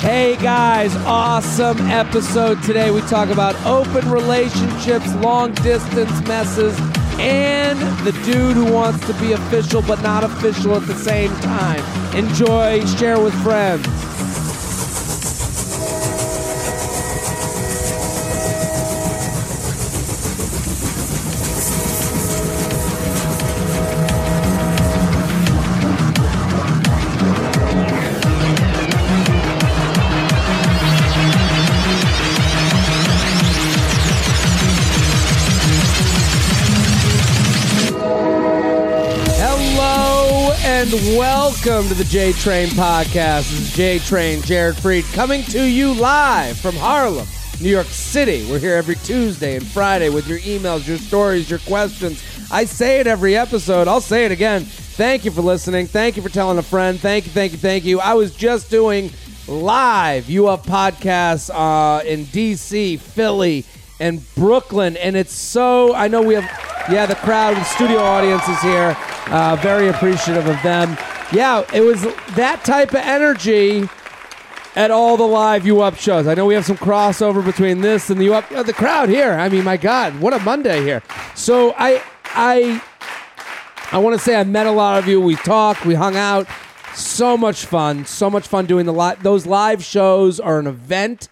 Hey guys, awesome episode today. We talk about open relationships, long distance messes, and the dude who wants to be official but not official at the same time. Enjoy, share with friends. And welcome to the J Train podcast. This is J Train, Jared Freid, coming to you live from Harlem, New York City. We're here every Tuesday and Friday with your emails, your stories, your questions. I say it every episode. I'll say it again. Thank you for listening. Thank you for telling a friend. Thank you, thank you, thank you. I was just doing live U Up podcasts uh, in DC, Philly, and Brooklyn, and it's so. I know we have, yeah, the crowd, the studio audience is here. Uh, very appreciative of them. Yeah, it was that type of energy at all the live U Up shows. I know we have some crossover between this and the U Up. the crowd here. I mean, my God, what a Monday here. So I, I, I want to say I met a lot of you. We talked, we hung out. So much fun. So much fun doing the li- those live shows are an event.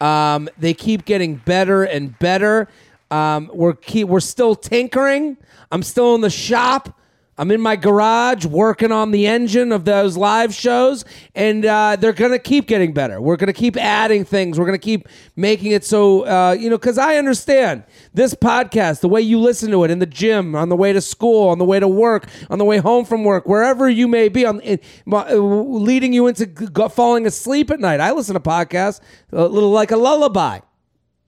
Um, they keep getting better and better. Um, we're keep we're still tinkering. I'm still in the shop. I'm in my garage working on the engine of those live shows, and uh, they're gonna keep getting better. We're gonna keep adding things. We're gonna keep making it so uh, you know. Because I understand this podcast, the way you listen to it in the gym, on the way to school, on the way to work, on the way home from work, wherever you may be, on in, uh, leading you into falling asleep at night. I listen to podcasts a little like a lullaby.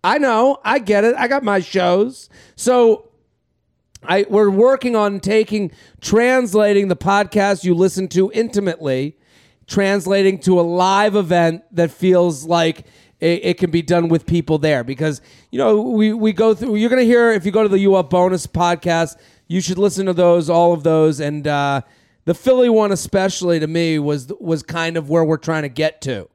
I know, I get it. I got my shows, so I we're working on taking translating the podcast you listen to intimately, translating to a live event that feels like it, it can be done with people there because you know we we go through. You're gonna hear if you go to the U Up bonus podcast, you should listen to those, all of those, and uh, the Philly one especially to me was was kind of where we're trying to get to.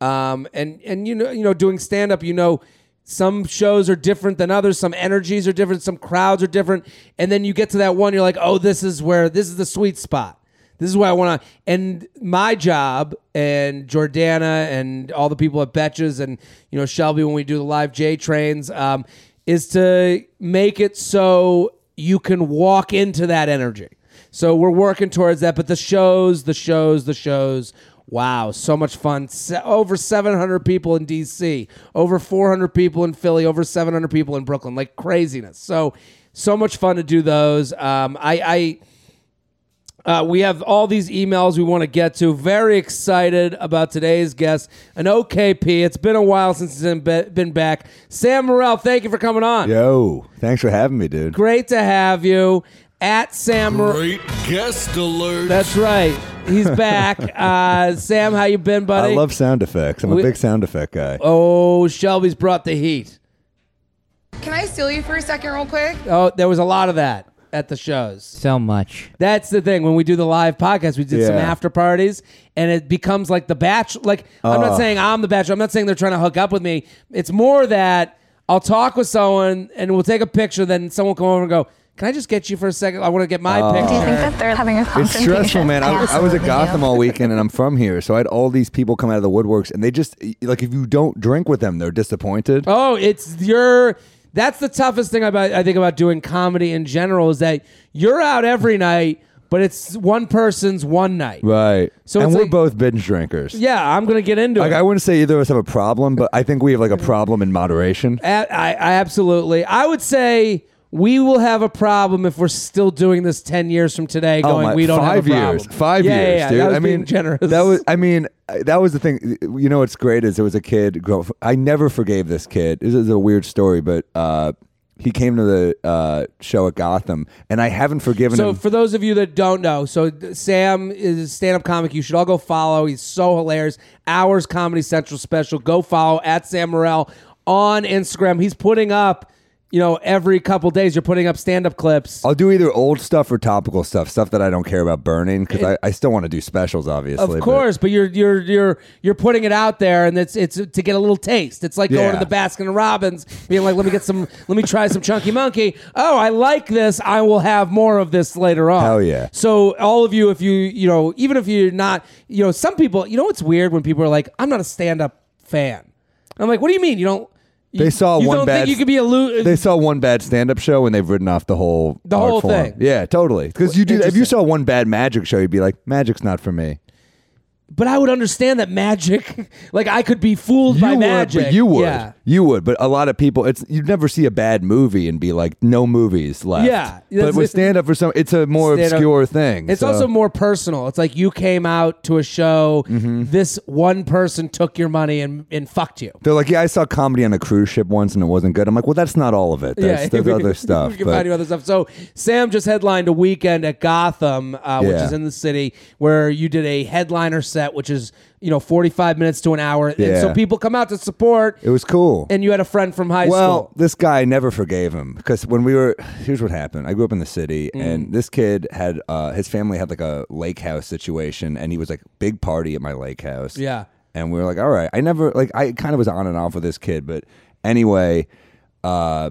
Um, and and you know you know doing stand up, you know some shows are different than others. Some energies are different. Some crowds are different. And then you get to that one you're like oh this is where this is the sweet spot. This is where i want to and my job and jordana and all the people at betches and you know shelby when we do the live j trains um, is to make it so you can walk into that energy. So we're working towards that but the shows the shows the shows Wow, so much fun. Se- over 700 people in DC, over 400 people in Philly, over 700 people in Brooklyn. Like craziness. So, so much fun to do those. Um, I, I uh, we have all these emails we want to get to. Very excited about today's guest, an OKP. It's been a while since he's been back. Sam Morril, thank you for coming on. Yo, thanks for having me, dude. Great to have you at Sam. Great guest alert. That's right. He's back. Uh, Sam, how you been, buddy? I love sound effects. I'm We- a big sound effect guy. Oh, Shelby's brought the heat. Can I steal you for a second, real quick? Oh, there was a lot of that at the shows. So much. That's the thing. When we do the live podcast, we did some Yeah. after parties, and it becomes like the batch. Like I'm not Oh. saying I'm the bachelor. I'm not saying they're trying to hook up with me. It's more that I'll talk with someone and we'll take a picture. Then someone will come over and go, "Can I just get you for a second? I want to get my Oh. picture." Do you think that they're having a It's confrontation? stressful, man. I, I was at Gotham all weekend, and I'm from here, so I had all these people come out of the woodworks, and they just like if you don't drink with them, they're disappointed. Oh, it's your. That's the toughest thing about I think about doing comedy in general is that you're out every night, but it's one person's one night. Right. So and it's we're like- both binge drinkers. Yeah, I'm gonna get into Like it. I wouldn't say either of us have a problem, but I think we have like a problem in moderation. I, I, I absolutely. I would say we will have a problem if we're still doing this ten years from today. Going, oh my, we don't five have a problem. years, five Yeah, yeah, years, yeah, dude. That was I mean, being generous. that was. I mean, that was the thing. You know what's great is there was a kid. grow- I never forgave this kid. This is a weird story, but uh, he came to the uh, show at Gotham, and I haven't forgiven him. So him. for those of you that don't know, so Sam is a stand-up comic. You should all go follow. He's so hilarious. Hours Comedy Central special. Go follow at Sam Morril on Instagram. He's putting up you know, every couple days you're putting up stand up clips. I'll do either old stuff or topical stuff, stuff that I don't care about burning because I, I still want to do specials, obviously. Of course, but you're you're you're you're putting it out there, and it's it's to get a little taste. It's like going to the Baskin and Robbins, being like, "Let me get some, let me try some Chunky Monkey." Oh, I like this. I will have more of this later on. Hell yeah. So all of you, if you you know, even if you're not, you know, some people, you know, it's weird when people are like, "I'm not a stand up fan." I'm like, "What do you mean you don't?" You, They saw you one don't bad- think you could be a lo- They saw one bad stand-up show and they've written off the whole The art whole form. thing. Yeah, totally. Because you do. If you Interesting. saw one bad magic show, you'd be like, "Magic's not for me." But I would understand that magic, like I could be fooled by you magic. would, but you would, Yeah. you would. But a lot of people, it's you'd never see a bad movie and be like, "No movies left." Yeah, but with stand-up for some, it's a more obscure thing. It's so- also more personal. It's like you came out to a show, Mm-hmm. this one person took your money and, and fucked you. They're like, yeah, I saw comedy on a cruise ship once and it wasn't good. I'm like, well, that's not all of it. That's, there's other stuff. we can but- find you other stuff. So Sam just headlined a weekend at Gotham, uh, which Yeah. is in the city, where you did a headliner set, which is you know 45 minutes to an hour, and so Yeah. people come out to support. it was cool. And you had a friend from high school. well, school. this guy never forgave him because when we were, here's what happened. I grew up in the city, Mm. and this kid had uh, his family had like a lake house situation, and he was like big party at my lake house. Yeah. and we were like, all right. I never like I kind of was on and off with this kid, but anyway, uh,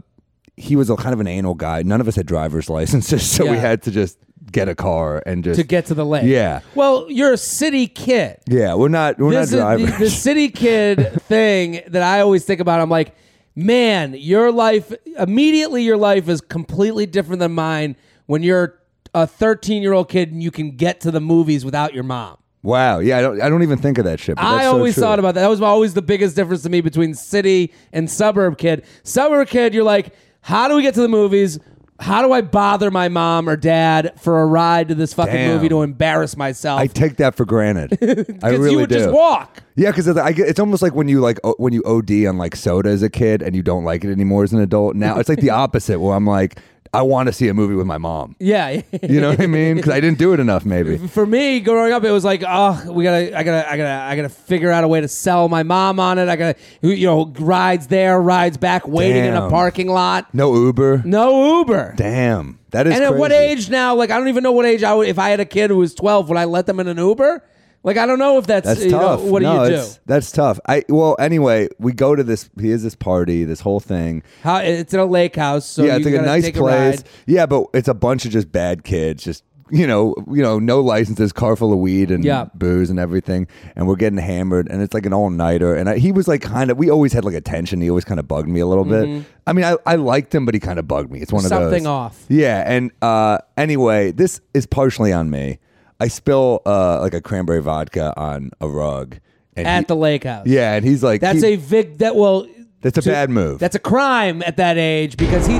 he was a kind of an anal guy. None of us had driver's licenses, so we Yeah. had to just get a car and just To get to the lake. Yeah. Well, you're a city kid. Yeah, we're not we're this not the, drivers. the city kid thing that I always think about. I'm like, man, your life immediately your life is completely different than mine when you're a 13 year old kid and you can get to the movies without your mom. wow. Yeah, I don't I don't even think of that shit. But I that's so always true. thought about that. That was always the biggest difference to me between city and suburb kid. Suburb kid, you're like, how do we get to the movies? How do I bother my mom or dad for a ride to this fucking Damn. movie to embarrass myself? I take that for granted. I Because really you would do. just walk. Yeah, because it's almost like when you like o- when you OD on like soda as a kid and you don't like it anymore as an adult. Now it's like the opposite where I'm like, I want to see a movie with my mom. Yeah. You know what I mean? Because I didn't do it enough, maybe. for me growing up it was like oh we gotta i gotta i gotta i gotta figure out a way to sell my mom on it i gotta you know rides there rides back waiting in a parking lot No Uber. no uber Damn, that is. and at what age now like i don't even know what age i would if i had a kid who was 12 would i let them in an uber like i don't know if that's, That's you know, tough. what do no, you do it's- That's tough. I well, anyway, we go to this. He has this party, this whole thing. how it's in a lake house so yeah, it's you like a gotta nice take place. ride. yeah, but it's a bunch of just bad kids, just you know, you know, no licenses, car full of weed and Yeah. booze and everything, and we're getting hammered, and it's like an all nighter. And I, he was like kind of. We always had like a tension. He always kind of bugged me a little bit. I mean, I, I liked him, but he kind of bugged me. It's one of those Mm-hmm. Something off. Yeah, and uh, anyway, this is partially on me. I spill uh, like a cranberry vodka on a rug. And at he- the lake house yeah, and he's like, that's he- a vig that well That's a to- bad move. That's a crime at that age because he,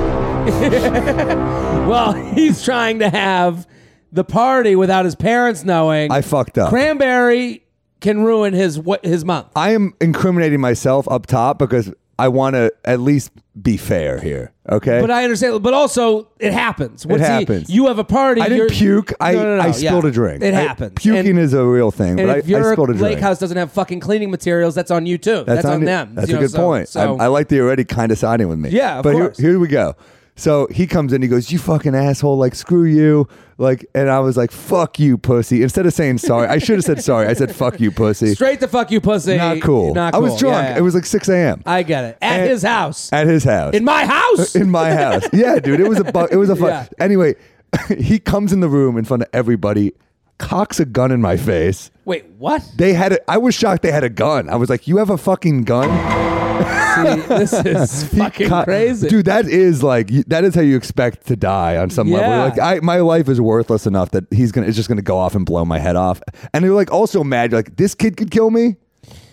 well, he's trying to have the party without his parents knowing. I fucked up. Cranberry can ruin his what his month. I am incriminating myself up top because I want to at least be fair here. Okay, But I understand. But also, it happens. What's he- happens. you have a party. I didn't puke. I No, no, no, I yeah. spilled a drink. It I- happens. puking and, is a real thing, but if I, your I spilled a lake drink. house doesn't have fucking cleaning materials, that's on you too. That's, on you. them. That's You a know, good so- point. So, I, I like that you're already kind of siding with me. Yeah, of but course. Here, here we go. So he comes in, he goes, "You fucking asshole! Like screw you!" Like, and I was like, "Fuck you, pussy!" Instead of saying sorry, I should have said sorry. I said, "Fuck you, pussy." straight the fuck you pussy. Not cool. Not cool. I was drunk. Yeah, yeah. It was like 6 a.m. I get it. At And- his house. at his house. in my house. in my house. Yeah, dude, it was a bu- it was a fun. Yeah. Anyway, he comes in the room in front of everybody, cocks a gun in my face. Wait, what? They had it. I was shocked they had a gun. I was like, "You have a fucking gun?" See, this is fucking crazy. dude. That is like that is how you expect to die on some Yeah. level. Like, I, my life is worthless enough that he's gonna it's just gonna go off and blow my head off. And they're like also mad. Like this kid could kill me.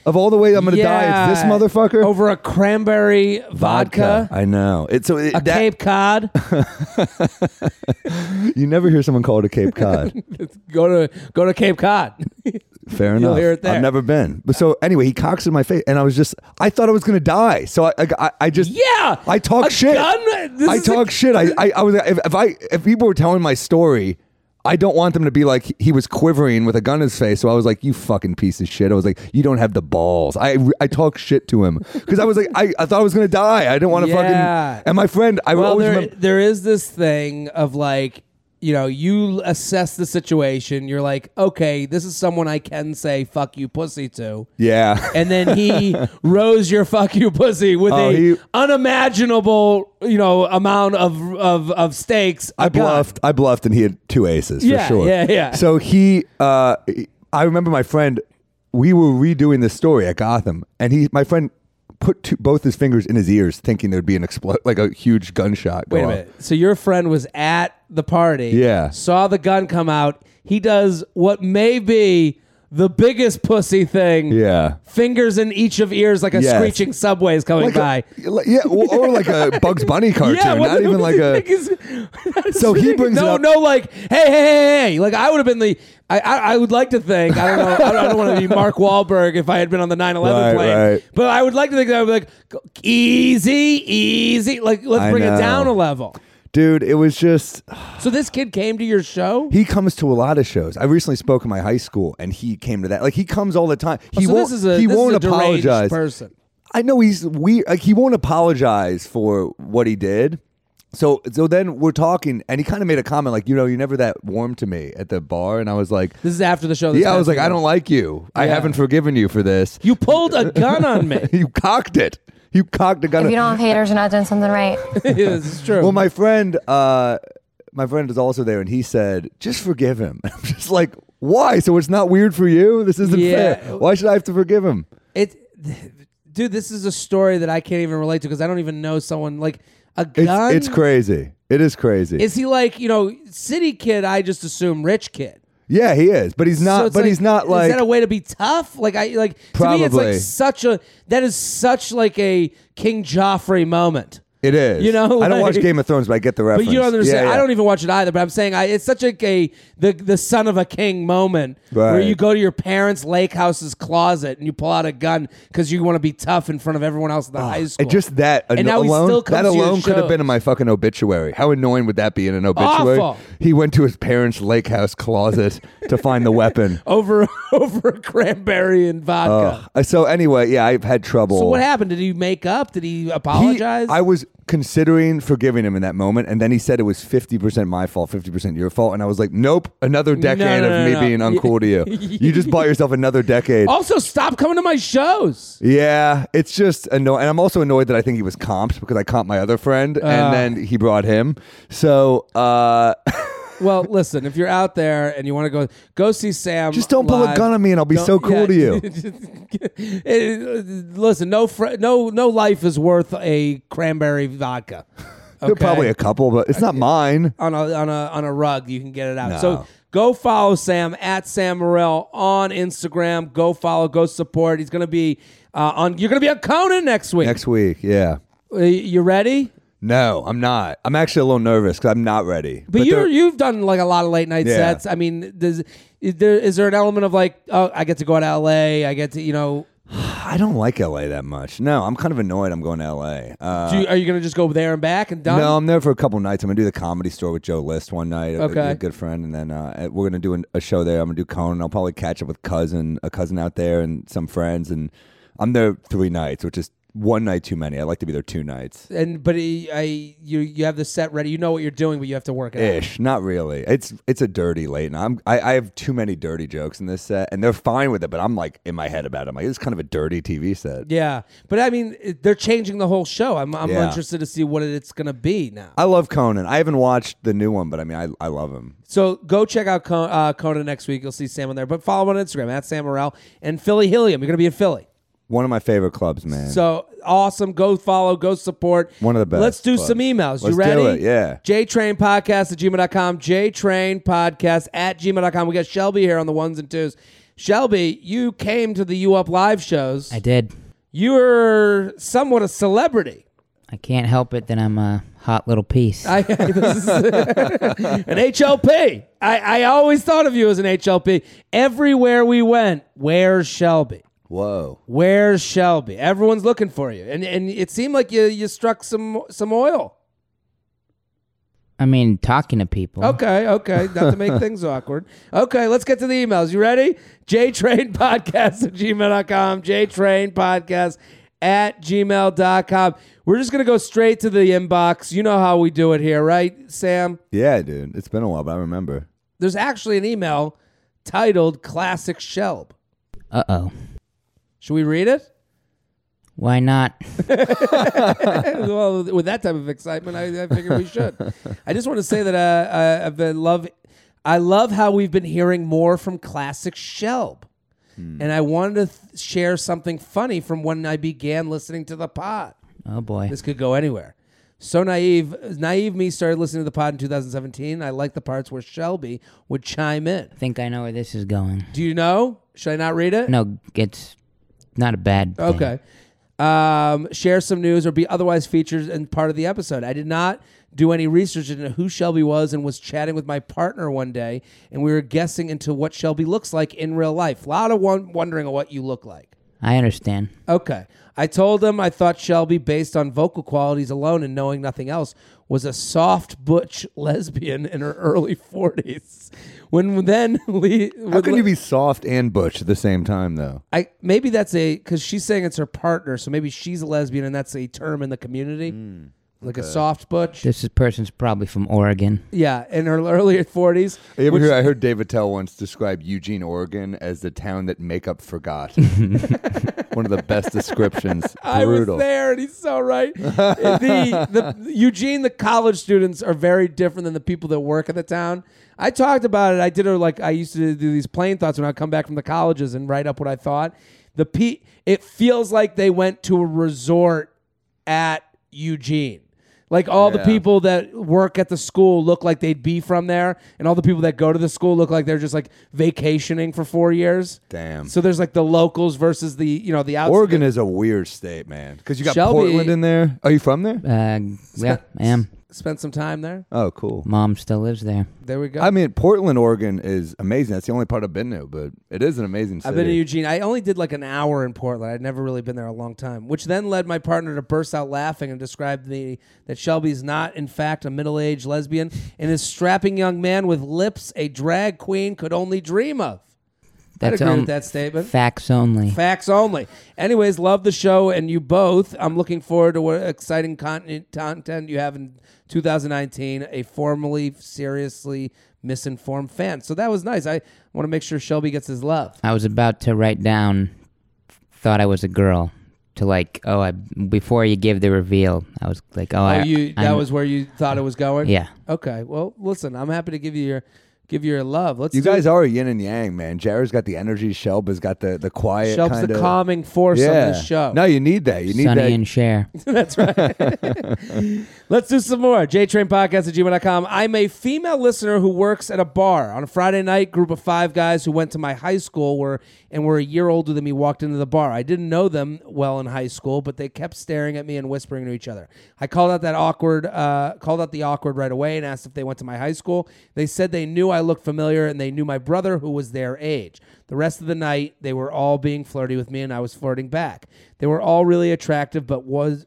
Of all the ways I'm gonna die, it's this motherfucker. over a cranberry vodka, I know. It's so it, a that- Cape Cod. You never hear someone call it a Cape Cod. go to go to Cape Cod. Fair You'll enough. hear it there. I've never been. But so anyway, he cocks in my face, and I was just, I thought I was gonna die. So I, I, I just, Yeah, I talk shit. I is a- talk shit. I, I, I was, if, if I, if people were telling my story, I don't want them to be like he was quivering with a gun in his face. So I was like, "You fucking piece of shit." I was like, "You don't have the balls." I I talk shit to him because I was like, I, I thought I was gonna die. I didn't want to Yeah. fucking. And my friend, I well, always there, remember. there is this thing of like, you know, you assess the situation. You're like, okay, this is someone I can say "fuck you, pussy" to. Yeah. and then he rose your fuck you pussy with Oh, a he- unimaginable you know amount of of of stakes. I bluffed. I bluffed, and he had two aces Yeah, for sure. yeah, yeah. So he, uh, I remember my friend. We were redoing this story at Gotham, and he, my friend, put two, both his fingers in his ears, thinking there'd be an explode, like a huge gunshot. go Wait a off. minute. So your friend was at the party. Yeah. Saw the gun come out. He does what may be the biggest pussy thing. Yeah. Fingers in each of ears like a Yes. screeching subway is coming Like by. a, like- yeah, or, or like a Bugs Bunny cartoon, what not the- even what like a. is- So he brings it no, up- no, like, hey, hey, hey, hey, like I would have been the. I, I, I would like to think I don't know I don't, I don't want to be Mark Wahlberg if I had been on the 9/11 Right, plane, right. but I would like to think that I would be like easy, easy, like let's I bring it know. down a level. Dude, it was just. So this kid came to your show. He comes to a lot of shows. I recently spoke in my high school, and he came to that. Like he comes all the time. He Oh, so won't. a he won't apologize. person. I know he's weird. Like he won't apologize for what he did. So so then we're talking, and he kind of made a comment like, you know, you're never that warm to me at the bar, and I was like, This is after the show. yeah, I was like, I don't like you. I haven't forgiven you for this. You pulled a gun on me. you cocked it. You cocked a gun. If you don't have haters, you're not doing something right. this is true. well, my friend, uh, my friend is also there, and he said, just forgive him. I'm just like, why? So it's not weird for you? This isn't Yeah. fair. Why should I have to forgive him? it, dude, this is a story that I can't even relate to because I don't even know someone like a It's, gun. it's crazy. It is crazy. Is he like you know city kid? I just assume rich kid. Yeah, he is, but he's not. it's but like- he's not like. Is that a way to be tough? Like I like to me, it's like such a that is such like a King Joffrey moment. It is. You know, I don't watch Game of Thrones, but I get the reference. But you don't understand. Yeah, yeah. I don't even watch it either. But I'm saying I, it's such like a the the son of a king moment where Right. you go to your parents' lake house's closet and you pull out a gun because you want to be tough in front of everyone else in the high school. And just that And ano- now he alone, still comes that to your alone could have been in my fucking obituary. How annoying would that be in an obituary? Awful. He went to his parents' lake house closet to find the weapon. over over cranberry and vodka. Uh, so anyway, yeah, I've had trouble. so what happened? Did he make up? Did he He- apologize? I was considering forgiving him in that moment, and then he said it was fifty percent my fault, fifty percent your fault, and I was like, nope, another decade no, of no, me no. being uncool to you. you just bought yourself another decade. also, stop coming to my shows. Yeah, it's just annoying. And I'm also annoyed that I think he was comped because I comped my other friend Uh. and then he brought him. So, uh, Well, listen, if you're out there and you want to go go see Sam, just don't pull a gun on me and I'll be don't- so cool yeah. to you. Eh, listen, no fr- no no life is worth a cranberry vodka. Okay? Probably a couple, but it's not mine. on a on a on a rug. You can get it out. No. So go follow Sam at Sam Morril on Instagram. Go follow. Go support. He's gonna be uh, on. You're gonna be on Conan next week. Next week, yeah. Uh, you ready? No, I'm not. I'm actually a little nervous because I'm not ready. But, you're there- you've done like a lot of late night Yeah. sets. I mean, does is there is there an element of like, oh, I get to go out to L.A. I get to you know. I don't like LA that much. No, I'm kind of annoyed I'm going to LA. Uh, do you, are you gonna just go there and back and done? no, I'm there for a couple nights. I'm gonna do the comedy store with Joe List one night. a- Okay. a, good friend, and then uh, we're gonna do an, a show there. I'm gonna do Conan. I'll probably catch up with cousin, a cousin out there, and some friends. And I'm there three nights, which is one night too many. I like to be there two nights. And but I, I you you have the set ready. You know what you're doing, but you have to work it out. Ish, not really. It's it's a dirty late. And I'm I, I have too many dirty jokes in this set, and they're fine with it. But I'm like in my head about it. I'm like, it's kind of a dirty TV set. Yeah, but I mean, it- they're changing the whole show. I'm I'm Yeah. interested to see what it's gonna be now. I love Conan. I haven't watched the new one, but I mean, I I love him. So go check out Con- uh, Conan next week. You'll see Sam on there. But follow him on Instagram at Sam Morril and Philly Helium. You're gonna be in Philly. One of my favorite clubs, man. So awesome. Go follow, go support. One of the best Let's do clubs. some emails. Let's you ready? do it, yeah. JTrain Podcast at gmail.com. JTrain Podcast at gmail.com. We got Shelby here on the ones and twos. Shelby, you came to the U Up live shows. I did. You're somewhat a celebrity. I can't help it that I'm a hot little piece. I, this is an HLP. I, I always thought of you as an HLP. Everywhere we went, where's Shelby? Whoa. Where's Shelby? Everyone's looking for you, and and it seemed like you you struck some some oil. I mean, talking to people. Okay, okay. Not to make things awkward. Okay, let's get to the emails. You ready? JTrainPodcast at gmail.com. JTrain Podcast at gmail.com. We're just going to go straight to the inbox. You know how we do it here, right, Sam? Yeah, dude. It's been a while, but I remember. There's actually an email titled Classic Shelb. Uh oh. Should we read it? Why not? well, with that type of excitement, I, I figured we should. I just want to say that uh, I, I've been love. I love how we've been hearing more from classic Shelb, and I wanted to th- share something funny from when I began listening to the pod. Oh boy. This could go anywhere. So naive, naive me started listening to the pod in 2017. I like the parts where Shelby would chime in. I think I know where this is going. Do you know? Should I not read it? No, it's not a bad thing. Okay. Um, share some news or be otherwise featured in part of the episode. I did not do any research into who Shelby was and was chatting with my partner one day, and we were guessing into what Shelby looks like in real life. A lot of one wondering what you look like. I understand. Okay. I told him I thought Shelby, based on vocal qualities alone and knowing nothing else, was a soft butch lesbian in her early 40s. When then, Lee, How can you be soft and butch at the same time, though? I maybe that's a because she's saying it's her partner, so maybe she's a lesbian and that's a term in the community, hmm. Like a soft butch. This is, person's probably from Oregon. yeah, in her early 40s. You ever which- hear, I heard Dave Attell once describe Eugene, Oregon as the town that makeup forgot. One of the best descriptions. I Brutal. was there, and he's so right. the, the Eugene, the college students are very different than the people that work at the town. I talked about it. I did it like I used to do these plane thoughts when I would come back from the colleges and write up what I thought. The P, it feels like they went to a resort at Eugene. Like all the people that work at the school look like they'd be from there, and all the people that go to the school look like they're just like vacationing for four years. Damn. So there's like the locals versus the you know the outside. Oregon is a weird state, man. Because you got Shelby- Portland in there. Are you from there? Uh, yeah, I am. Spent some time there. Oh, cool. Mom still lives there. There we go. I mean, Portland, Oregon is amazing. That's the only part I've been to, but it is an amazing city. I've been to Eugene. I only did like an hour in Portland. I'd never really been there a long time, which then led my partner to burst out laughing and describe the that Shelby's not, in fact, a middle-aged lesbian and is strapping young man with lips a drag queen could only dream of. I'd That's agree um, with that statement. facts only. Facts only. Anyways, love the show and you both. I'm looking forward to what exciting content content you have in 2019. A formally, seriously misinformed fan. So that was nice. I want to make sure Shelby gets his love. I was about to write down, thought I was a girl. To like, oh, I before you give the reveal, I was like, oh, Oh, I, you that I'm- was where you thought it was going. yeah. Okay. Well, listen, I'm happy to give you your give your love. Let's. You guys it. are a yin and yang, man. Jared's got the energy. Shelb has got the the quiet Shelby's kind the calming force yeah. of this show. No, you need that. You need Sonny that. and Cher. That's right. Let's do some more. JTrainPodcast at gmail.com. I'm a female listener who works at a bar. On a Friday night, group of five guys who went to my high school were and were a year older than me walked into the bar. I didn't know them well in high school, but they kept staring at me and whispering to each other. I called out that awkward, uh, called out the awkward right away and asked if they went to my high school. They said they knew I looked familiar and they knew my brother who was their age. The rest of the night, they were all being flirty with me and I was flirting back. They were all really attractive, but was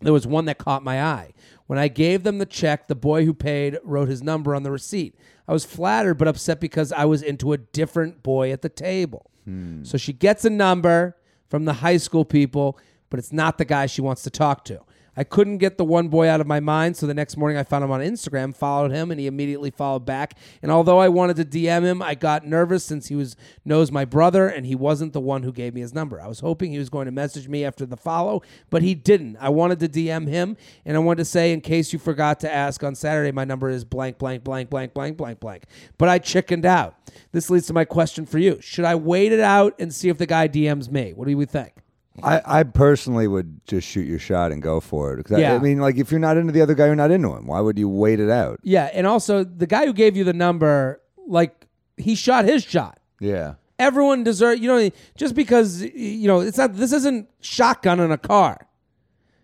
there was one that caught my eye. When I gave them the check, the boy who paid wrote his number on the receipt. I was flattered but upset because I was into a different boy at the table. Hmm. So she gets a number from the high school people, but it's not the guy she wants to talk to. I couldn't get the one boy out of my mind, so the next morning I found him on Instagram, followed him, and he immediately followed back. And although I wanted to DM him, I got nervous since he was knows my brother and he wasn't the one who gave me his number. I was hoping he was going to message me after the follow, but he didn't. I wanted to DM him, and I wanted to say, in case you forgot to ask on Saturday, my number is blank, blank, blank, blank, blank, blank, blank. But I chickened out. This leads to my question for you: Should I wait it out and see if the guy DMs me? What do we think? I, I personally would just shoot your shot and go for it. 'Cause I- Yeah. I, mean, like if you're not into the other guy, you're not into him. Why would you wait it out? Yeah, and also the guy who gave you the number, like he shot his shot. Yeah. Everyone deserve, you know, just because you know it's not. This isn't shotgun in a car.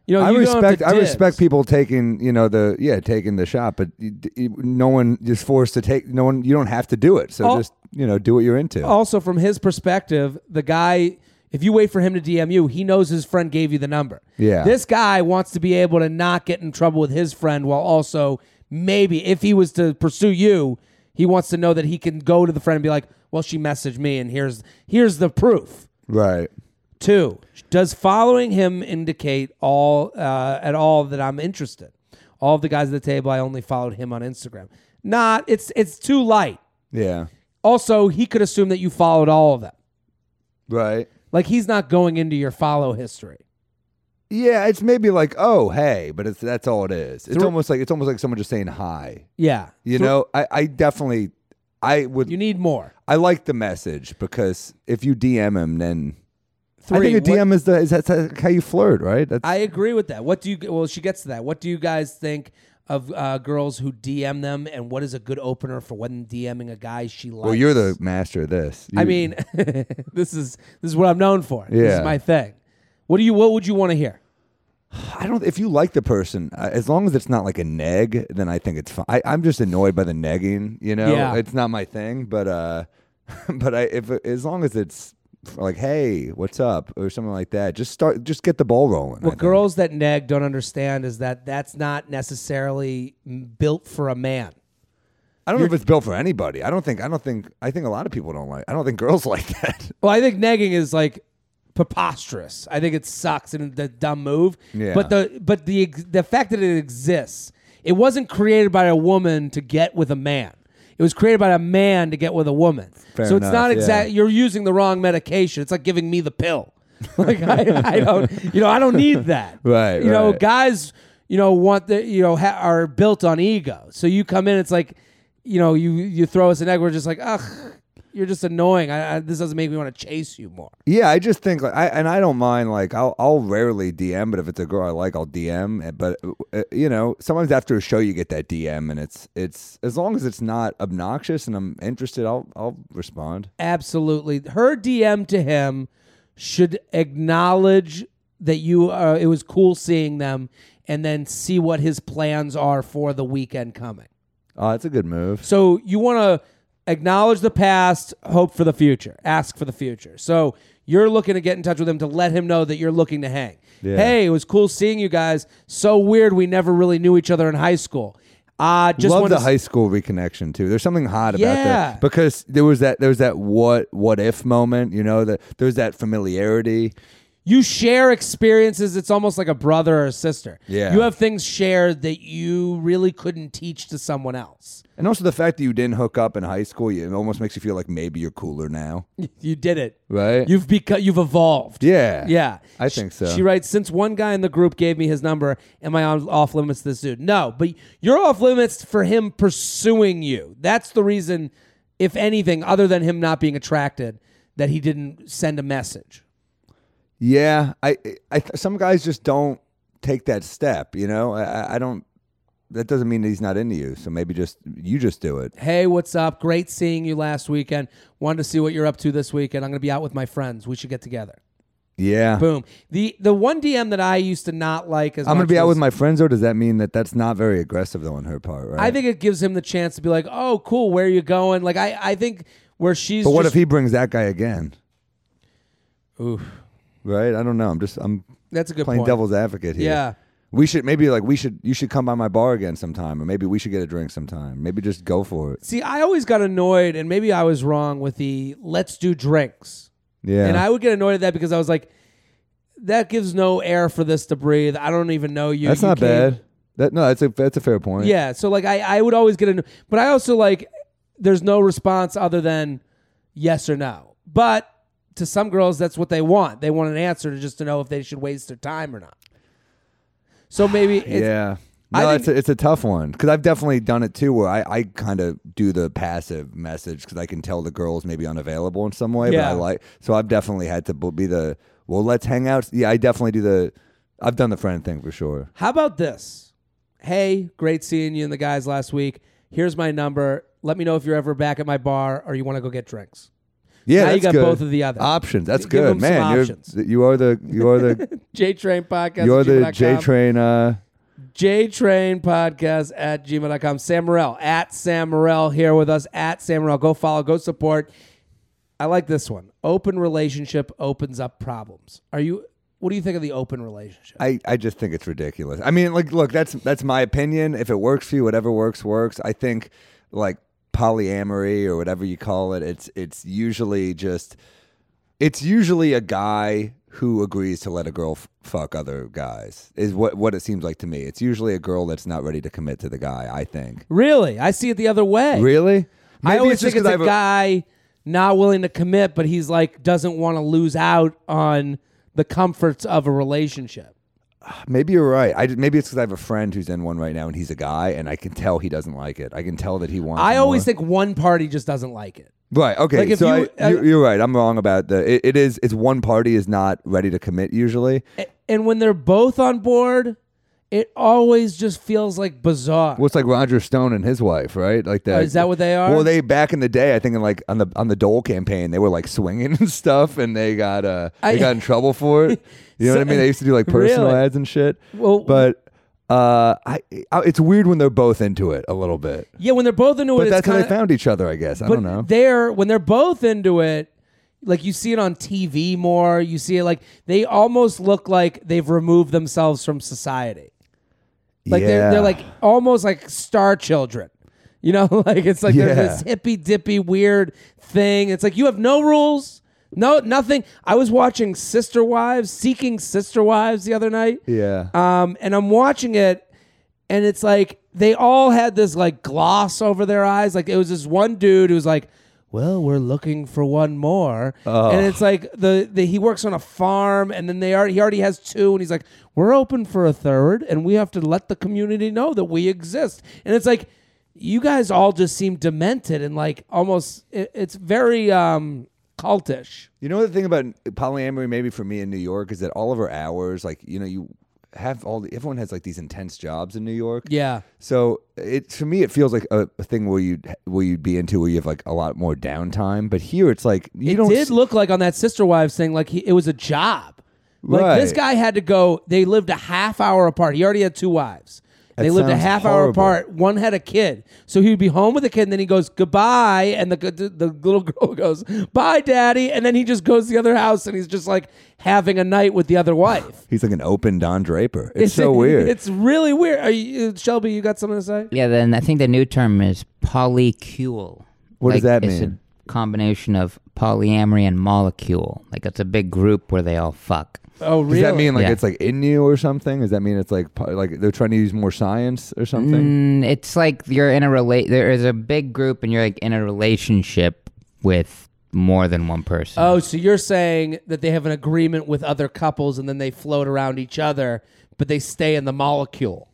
You know, I you don't have respect to I dibs. respect people taking you know the yeah taking the shot, but no one is forced to take. No one you don't have to do it. So Oh. just you know do what you're into. Also, from his perspective, the guy, if you wait for him to DM you, he knows his friend gave you the number. Yeah. This guy wants to be able to not get in trouble with his friend while also maybe if he was to pursue you, he wants to know that he can go to the friend and be like, "Well, she messaged me, and here's here's the proof." Right. Two, does following him indicate all uh, at all that I'm interested? All of the guys at the table, I only followed him on Instagram. Not, it's it's too light. Yeah. Also, he could assume that you followed all of them. Right. Like he's not going into your follow history. Yeah, it's maybe like, oh, hey, but it's that's all it is. It's Thro- almost like it's almost like someone just saying hi. Yeah, You Thro- know, I, I definitely, I would, you need more. I like the message because if you DM him, then Three, I think a what- DM is the is that's how you flirt, right? That's I agree with that. What do you? Well, she gets to that. What do you guys think of uh, girls who DM them, and what is a good opener for when DMing a guy she likes? well, you're the master of this. I mean, this is this is what I'm known for. This is my thing. What do you? What would you want to hear? I don't. If you like the person, uh, as long as it's not like a neg, then I think it's fine. I, I'm just annoyed by the negging. You know, Yeah. it's not my thing. But uh, but I if as long as it's like, hey, what's up, or something like that, just start, just get the ball rolling. What girls that neg don't understand is that that's not necessarily built for a man. I don't know if it's built for anybody. I don't think. I don't think. I think a lot of people don't like. I don't think girls like that. Well, I think negging is like preposterous. I think it sucks and the dumb move. Yeah. But the but the the fact that it exists, it wasn't created by a woman to get with a man. It was created by a man to get with a woman. Fair so it's enough, not yeah. exact. You're using the wrong medication. It's like giving me the pill. like I, I don't, you know, I don't need that. Right, You know, right. guys, you know, want the, you know, ha- are built on ego. So you come in, it's like, you know, you you throw us an egg. We're just like, ugh, you're just annoying. I, I, this doesn't make me want to chase you more. Yeah, I just think like I and I don't mind like I'll I'll rarely DM, but if it's a girl I like, I'll DM. eh, But uh, you know, sometimes after a show you get that DM, and it's it's as long as it's not obnoxious and I'm interested, I'll I'll respond. Absolutely, her DM to him should acknowledge that you. Uh, it was cool seeing them, and then see what his plans are for the weekend coming. Oh, that's a good move. So you want to acknowledge the past, hope for the future, ask for the future. So you're looking to get in touch with him to let him know that you're looking to hang. Yeah. Hey, it was cool seeing you guys. So weird, we never really knew each other in high school. Uh, just Love the s- high school reconnection too. There's something hot about Yeah. that because there was that there was that what what if moment. You know that there's that familiarity. You share experiences. It's almost like a brother or a sister. Yeah. You have things shared that you really couldn't teach to someone else. And also the fact that you didn't hook up in high school, it almost makes you feel like maybe you're cooler now, You did it. right? You've become. You've evolved. yeah, Yeah, I Sh- think so. She writes, since one guy in the group gave me his number, am I on off limits to this dude? No, but you're off limits for him pursuing you. That's the reason, if anything, other than him not being attracted, that he didn't send a message. Yeah, I, I, some guys just don't take that step. You know, I, I- don't. That doesn't mean that he's not into you. So maybe just you just do it. Hey, what's up? Great seeing you last weekend. Wanted to see what you're up to this weekend. I'm going to be out with my friends. We should get together. Yeah, Boom. The the one DM that I used to not like as I'm gonna be out with my friends. Or does that mean that that's not very aggressive though on her part? Right. I think it gives him the chance to be like, "Oh, cool. Where are you going?" Like I I think where she's But what just- if he brings that guy again? Oof. Right. I don't know. I'm just I'm That's a good playing point. devil's advocate here. Yeah. We should maybe like we should you should come by my bar again sometime, or maybe we should get a drink sometime. Maybe just go for it. See, I always got annoyed, and maybe I was wrong with the let's do drinks. Yeah. And I would get annoyed at that because I was like, that gives no air for this to breathe. I don't even know you. that's You not came- bad. That no, that's a that's a fair point. Yeah. So, like, I, I would always get annoyed. But I also like, there's no response other than yes or no. But to some girls, that's what they want. They want an answer to just to know if they should waste their time or not. So maybe it's, Yeah. No, it's a, it's a tough one because I've definitely done it too, where I, I kind of do the passive message because I can tell the girl's maybe unavailable in some way. But Yeah. I like so I've definitely had to be the well, let's hang out. Yeah, I definitely do the. I've done the friend thing for sure. How about this? Hey, great seeing you and the guys last week. Here's my number. Let me know if you're ever back at my bar or you want to go get drinks. Yeah, Now you got good. both of the other. options. That's Give them good, some man. You're, you are the you are the J Train Podcast. you're the J Train. Uh, J Train Podcast at gmail.com. Sam Morril at Sam Morril here with us at Sam Morril. Go follow, go support. I like this one. Open relationship opens up problems. Are you what do you think of the open relationship? I, I just think it's ridiculous. I mean, like, look, that's that's my opinion. If it works for you, whatever works works. I think like polyamory or whatever you call it, it's it's usually just it's usually a guy who agrees to let a girl f- fuck other guys is what what it seems like to me. It's usually a girl that's not ready to commit to the guy. I think. really, I see it the other way. Really? I Maybe always just think it's I a guy not willing to commit, but he's like doesn't want to lose out on the comforts of a relationship. Maybe you're right. I maybe it's because I have a friend who's in one right now, and he's a guy, and I can tell he doesn't like it. I can tell that he wants. I always more. think one party just doesn't like it. Right. Okay. Like, so you- I, uh, you, you're right. I'm wrong about the. It, it is. It's one party is not ready to commit usually. And when they're both on board, it always just feels like bizarre. Well, it's like Roger Stone and his wife, right? Like that. Oh, is that what they are? Well, they back in the day, I think, in like on the on the Dole campaign, they were like swinging and stuff, and they got uh they I- got in trouble for it. You know So- what I mean? They used to do like personal Really? ads and shit. Well- but uh, I, I it's weird when they're both into it a little bit. yeah, when they're both into it, But it's that's how kinda, they found each other, I guess. I don't know. they're when they're both into it, like you see it on TV more. You see it like they almost look like they've removed themselves from society. Like they're they're like almost like star children. You know, like it's like Yeah. there's this hippy dippy weird thing. It's like you have no rules, no nothing. I was watching Sister Wives, Seeking Sister Wives the other night. yeah. Um, and I'm watching it, and it's like they all had this like gloss over their eyes. Like it was this one dude who was like, "Well, we're looking for one more," and it's like the, the he works on a farm, and then they already he already has two, and he's like, "We're open for a third, and we have to let the community know that we exist." And it's like you guys all just seem demented and like almost it, it's very um cultish. You know the thing about polyamory, maybe for me in New York, is that all of our hours, like you know, you have all the, everyone has like these intense jobs in New York. Yeah. So it to me, it feels like a, a thing where you where you'd be into where you have like a lot more downtime. But here, it's like you it don't. It did s- look like on that sister wives thing like he, it was a job like this guy had to go they lived a half hour apart he already had two wives they lived a sounds half hour horrible. apart one had a kid so he'd be home with the kid and then he goes goodbye and the, the, the little girl goes bye daddy and then he just goes to the other house and he's just like having a night with the other wife He's like an open Don Draper. It's, so weird. it's really weird Are you, uh, shelby you got something to say Yeah, then I think the new term is polycule. What does Like, that it's mean? a combination of polyamory and molecule. Like it's a big group where they all fuck. Oh Does that mean like Yeah. it's like in you or something? Does that mean it's like po- like they're trying to use more science or something? Mm, it's like you're in a relate. There is a big group, and you're like in a relationship with more than one person. Oh, so you're saying that they have an agreement with other couples and then they float around each other, but they stay in the molecule.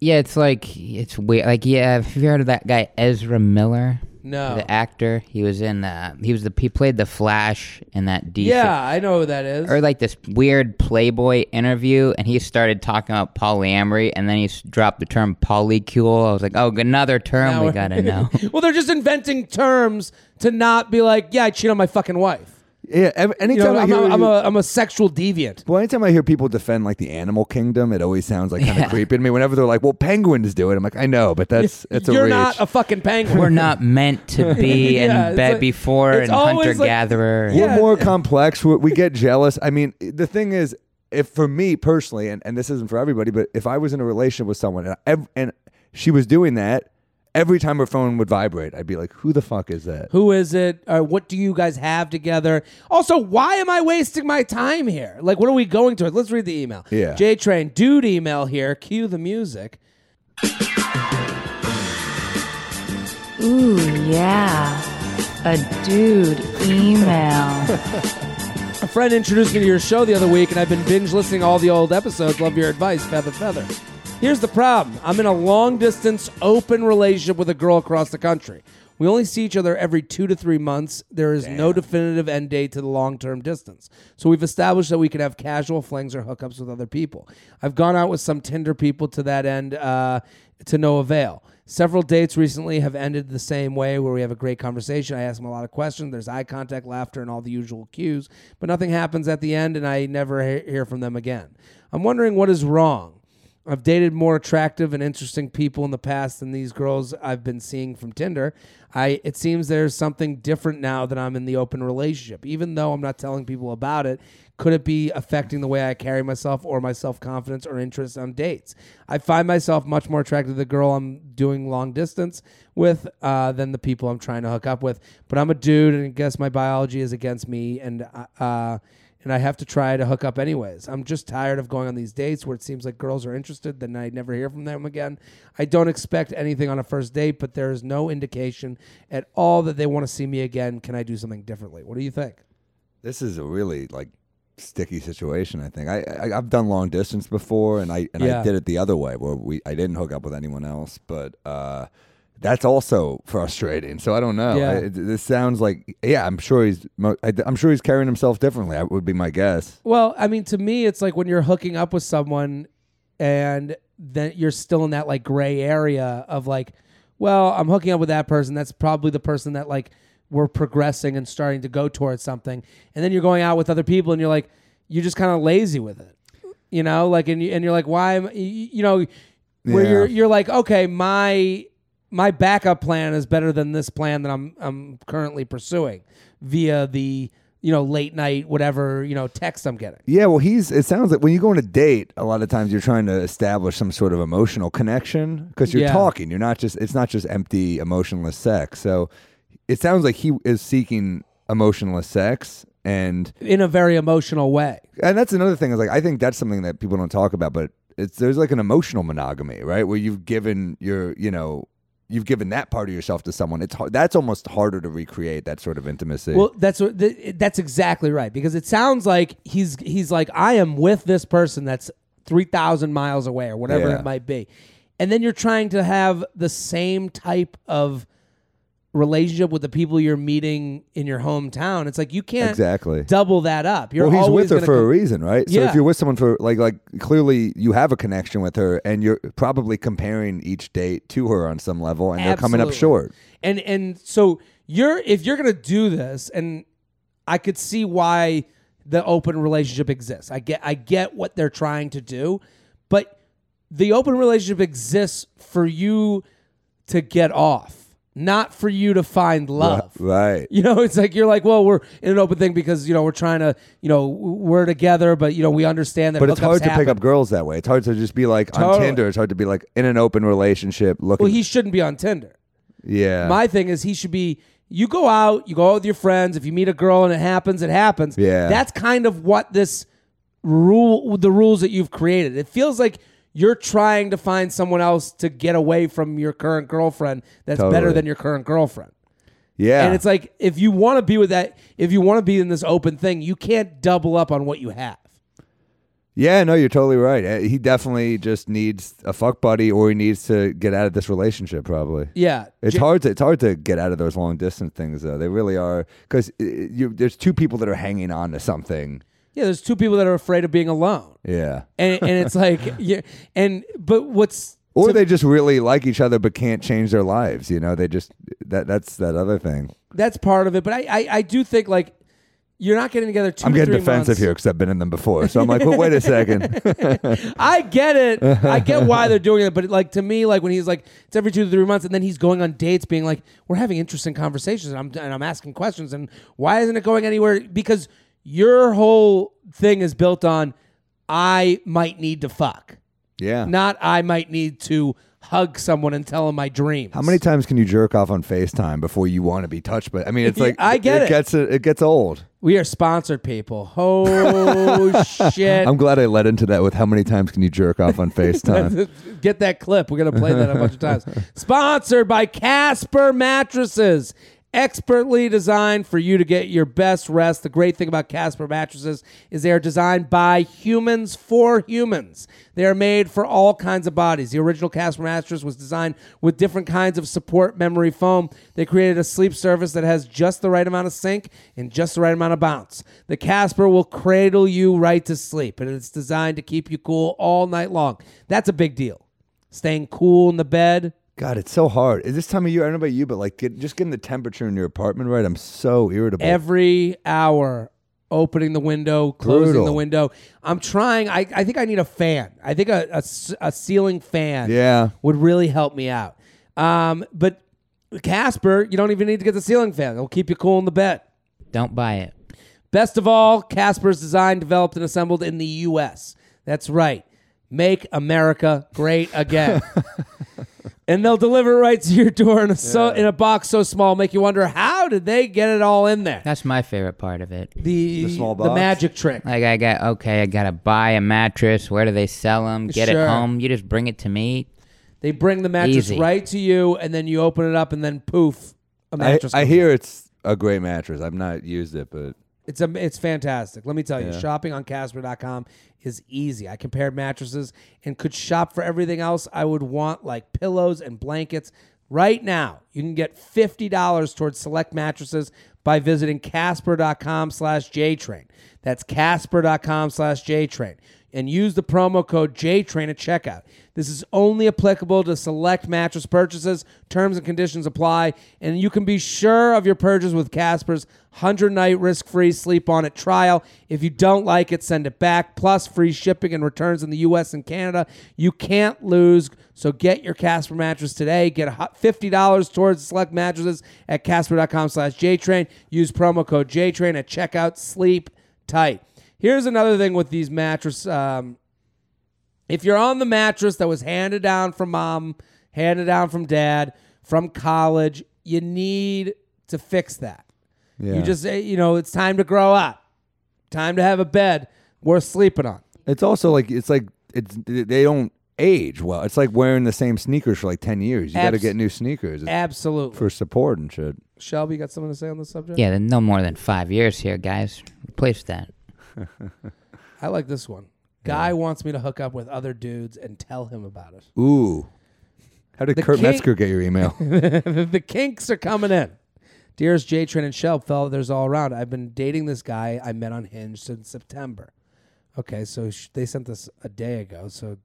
yeah, it's like it's weird. Like yeah, have you heard of that guy Ezra Miller? No. the actor. He was in. Uh, he was the. He played the Flash in that DC. Yeah, I know who that is. or like this weird Playboy interview, and he started talking about polyamory, and then he s- dropped the term polycule. I was like, oh, another term Now we we're- gotta know. well, they're just inventing terms to not be like, yeah, I cheat on my fucking wife. Yeah. ev- You Anytime know, I I'm, hear a, I'm, a, I'm a sexual deviant. well, anytime I hear people defend like the animal kingdom, it always sounds like kind of Yeah. creepy to me. Whenever they're like, "Well, penguins do it," I'm like, "I know, but that's that's a You're reach." not a fucking penguin. We're not meant to be Yeah, in it's bed like- before it's and always hunter like- gatherer. Yeah. We're more complex. We, we get jealous. I mean, the thing is, if for me personally, and, and this isn't for everybody, but if I was in a relationship with someone and, ev- and she was doing that, every time her phone would vibrate, I'd be like, "Who the fuck is that?" Who is it? Uh, what do you guys have together? Also, why am I wasting my time here? Like, what are we going to? Let's read the email. Yeah. J Train, dude email here. Cue the music. Ooh, yeah. A dude email. A friend introduced me to your show the other week, and I've been binge listening all the old episodes. Love your advice, feather, feather. Here's the problem I'm in a long distance, open relationship with a girl across the country. We only see each other every two to three months. There is no definitive end date to the long term distance. So we've established that we can have casual flings or hookups with other people. I've gone out with some Tinder people to that end uh, to no avail. Several dates recently have ended the same way where we have a great conversation. I ask them a lot of questions. There's eye contact, laughter, and all the usual cues, but nothing happens at the end, and I never he- hear from them again. I'm wondering what is wrong. I've dated more attractive and interesting people in the past than these girls I've been seeing from Tinder. I it seems there's something different now that I'm in the open relationship. Even though I'm not telling people about it, could it be affecting the way I carry myself or my self confidence or interest on dates? I find myself much more attracted to the girl I'm doing long distance with uh, than the people I'm trying to hook up with. But I'm a dude, and I guess my biology is against me, and uh, and I have to try to hook up anyways. I'm just tired of going on these dates where it seems like girls are interested, then I never hear from them again. I don't expect anything on a first date, but there is no indication at all that they want to see me again. Can I do something differently? What do you think? This is a really like sticky situation. I think I, I I've done long distance before, and I and Yeah. I did it the other way where we I didn't hook up with anyone else, but uh, that's also frustrating. So I don't know. Yeah. I- this sounds like yeah. I'm sure he's I, am sure he's carrying himself differently. That would be my guess. Well, I mean, to me, it's like when you're hooking up with someone and then you're still in that like gray area of like, well, I'm hooking up with that person. That's probably the person that like we're progressing and starting to go towards something. And then you're going out with other people and you're like, you're just kind of lazy with it, you know, like, and, you, and you're like, why am, you, you know, where Yeah. you're, you're like, okay, my, my backup plan is better than this plan that I'm, I'm currently pursuing via the, you know, late night, whatever, you know, text I'm getting. Yeah, well, he's. It sounds like when you go on a date, a lot of times you're trying to establish some sort of emotional connection because you're Yeah. talking. You're not just. It's not just empty emotionless sex. So it sounds like he is seeking emotionless sex, and in a very emotional way. and that's another thing. Is like I think that's something that people don't talk about, but it's there's like an emotional monogamy, right? Where you've given your, you know. You've given that part of yourself to someone. It's hard, that's almost harder to recreate that sort of intimacy. Well, that's what that's exactly right because it sounds like he's he's like I am with this person that's three thousand miles away or whatever Yeah. it might be, and then you're trying to have the same type of relationship with the people you're meeting in your hometown. It's like you can't Exactly. double that up. You're well, he's always with her for a reason, right? So Yeah. if you're with someone for like like clearly you have a connection with her, and you're probably comparing each date to her on some level, and they're coming up short. And and so you're if you're gonna do this, and I could see why the open relationship exists. I get I get what they're trying to do, but the open relationship exists for you to get off, not for you to find love. Right. You know, it's like you're like, well, we're in an open thing because you know we're trying to, you know, we're together, but you know we understand that. But it's hard to pick up girls that way. It's hard to just be like on Totally. Tinder. It's hard to be like in an open relationship. Looking, Well, he shouldn't be on Tinder. yeah, My thing is he should be you go out, you go out with your friends, if you meet a girl and it happens, it happens. Yeah. That's kind of what this rule the rules that you've created. It feels like you're trying to find someone else to get away from your current girlfriend that's better than your current girlfriend. yeah. And it's like if you want to be with that if you want to be in this open thing, you can't double up on what you have. yeah, no, you're totally right. Uh, He definitely just needs a fuck buddy, or he needs to get out of this relationship. Probably. Yeah. It's J- hard to it's hard to get out of those long distance things though. They really are because there's two people that are hanging on to something. Yeah, there's two people that are afraid of being alone. Yeah. And and it's like yeah, and but what's Or to- they just really like each other but can't change their lives. You know, they just that that's that other thing. that's part of it. But I, I, I do think like you're not getting together 2 I'm getting defensive months. here because I've been in them before. So I'm like, well, wait a second. I get it. I get why they're doing it. But like to me, like when he's like it's every two to three months, and then he's going on dates, being like, we're having interesting conversations, and I'm and I'm asking questions, and why isn't it going anywhere? Because your whole thing is built on I might need to fuck, yeah. not I might need to hug someone and tell them my dreams. How many times can you jerk off on FaceTime before you want to be touched? But I mean, it's Yeah, like I get it. Gets it gets old. We are sponsored, people. Oh shit! I'm glad I led into that with how many times can you jerk off on FaceTime? Get that clip. We're gonna play that a bunch of times. Sponsored by Casper Mattresses. Expertly designed for you to get your best rest. The great thing about Casper mattresses is they are designed by humans for humans. They are made for all kinds of bodies. The original Casper mattress was designed with different kinds of support memory foam. They created a sleep surface that has just the right amount of sink and just the right amount of bounce. The Casper will cradle you right to sleep, and it's designed to keep you cool all night long. That's a big deal. Staying cool in the bed. God, it's so hard. Is this time of year? I don't know about you, but like, get, just getting the temperature in your apartment right. I'm so irritable. Every hour opening the window, closing Brutal. the window. I'm trying. I, I think I need a fan. I think a a ceiling fan Yeah. would really help me out. Um, but Casper, you don't even need to get the ceiling fan. It'll keep you cool in the bed. Don't buy it. Best of all, Casper's designed, developed, and assembled in the U.S. That's right. Make America great again. and they'll deliver it right to your door in a so in a box so small, make you wonder how did they get it all in there? That's my favorite part of it. The The small the box? magic trick. Like I got okay, I gotta buy a mattress. Where do they sell them? Get Sure. it home. You just bring it to me. They bring the mattress Easy. right to you, and then you open it up, and then poof, a I, mattress. I comes hear it's a great mattress. I've not used it, but It's a, it's fantastic. Let me tell you, Yeah. shopping on Casper.com is easy. I compared mattresses and could shop for everything else I would want, like pillows and blankets. Right now, you can get fifty dollars towards select mattresses by visiting Casper.com slash JTrain. That's Casper.com slash JTrain. And use the promo code JTrain at checkout. This is only applicable to select mattress purchases. Terms and conditions apply. And you can be sure of your purchase with Casper's 100 night risk free sleep on it trial. If you don't like it, send it back, plus free shipping and returns in the US and Canada. You can't lose. So get your Casper mattress today. Get $50 towards select mattresses at Casper.com slash JTrain. Use promo code JTrain at checkout. Sleep tight. Here's another thing with these mattress. Um, if you're on the mattress that was handed down from mom, handed down from dad, from college, you need to fix that. yeah. You just say, you know, it's time to grow up. Time to have a bed worth sleeping on. It's also like it's like it's they don't age well. It's like wearing the same sneakers for like ten years. You got to get new sneakers It's Absolutely. for support and shit. Shelby, you got something to say on this subject? Yeah, then no more than five years here, guys. Replace that. I like this one. Guy wants me to hook up with other dudes and tell him about it. Ooh, how did The Kurt king- Metzger get your email? the kinks are coming in. Dearest J Train and Shelb, fella, there's all around. I've been dating this guy I met on Hinge since September. Okay, so sh- they sent this a day ago. So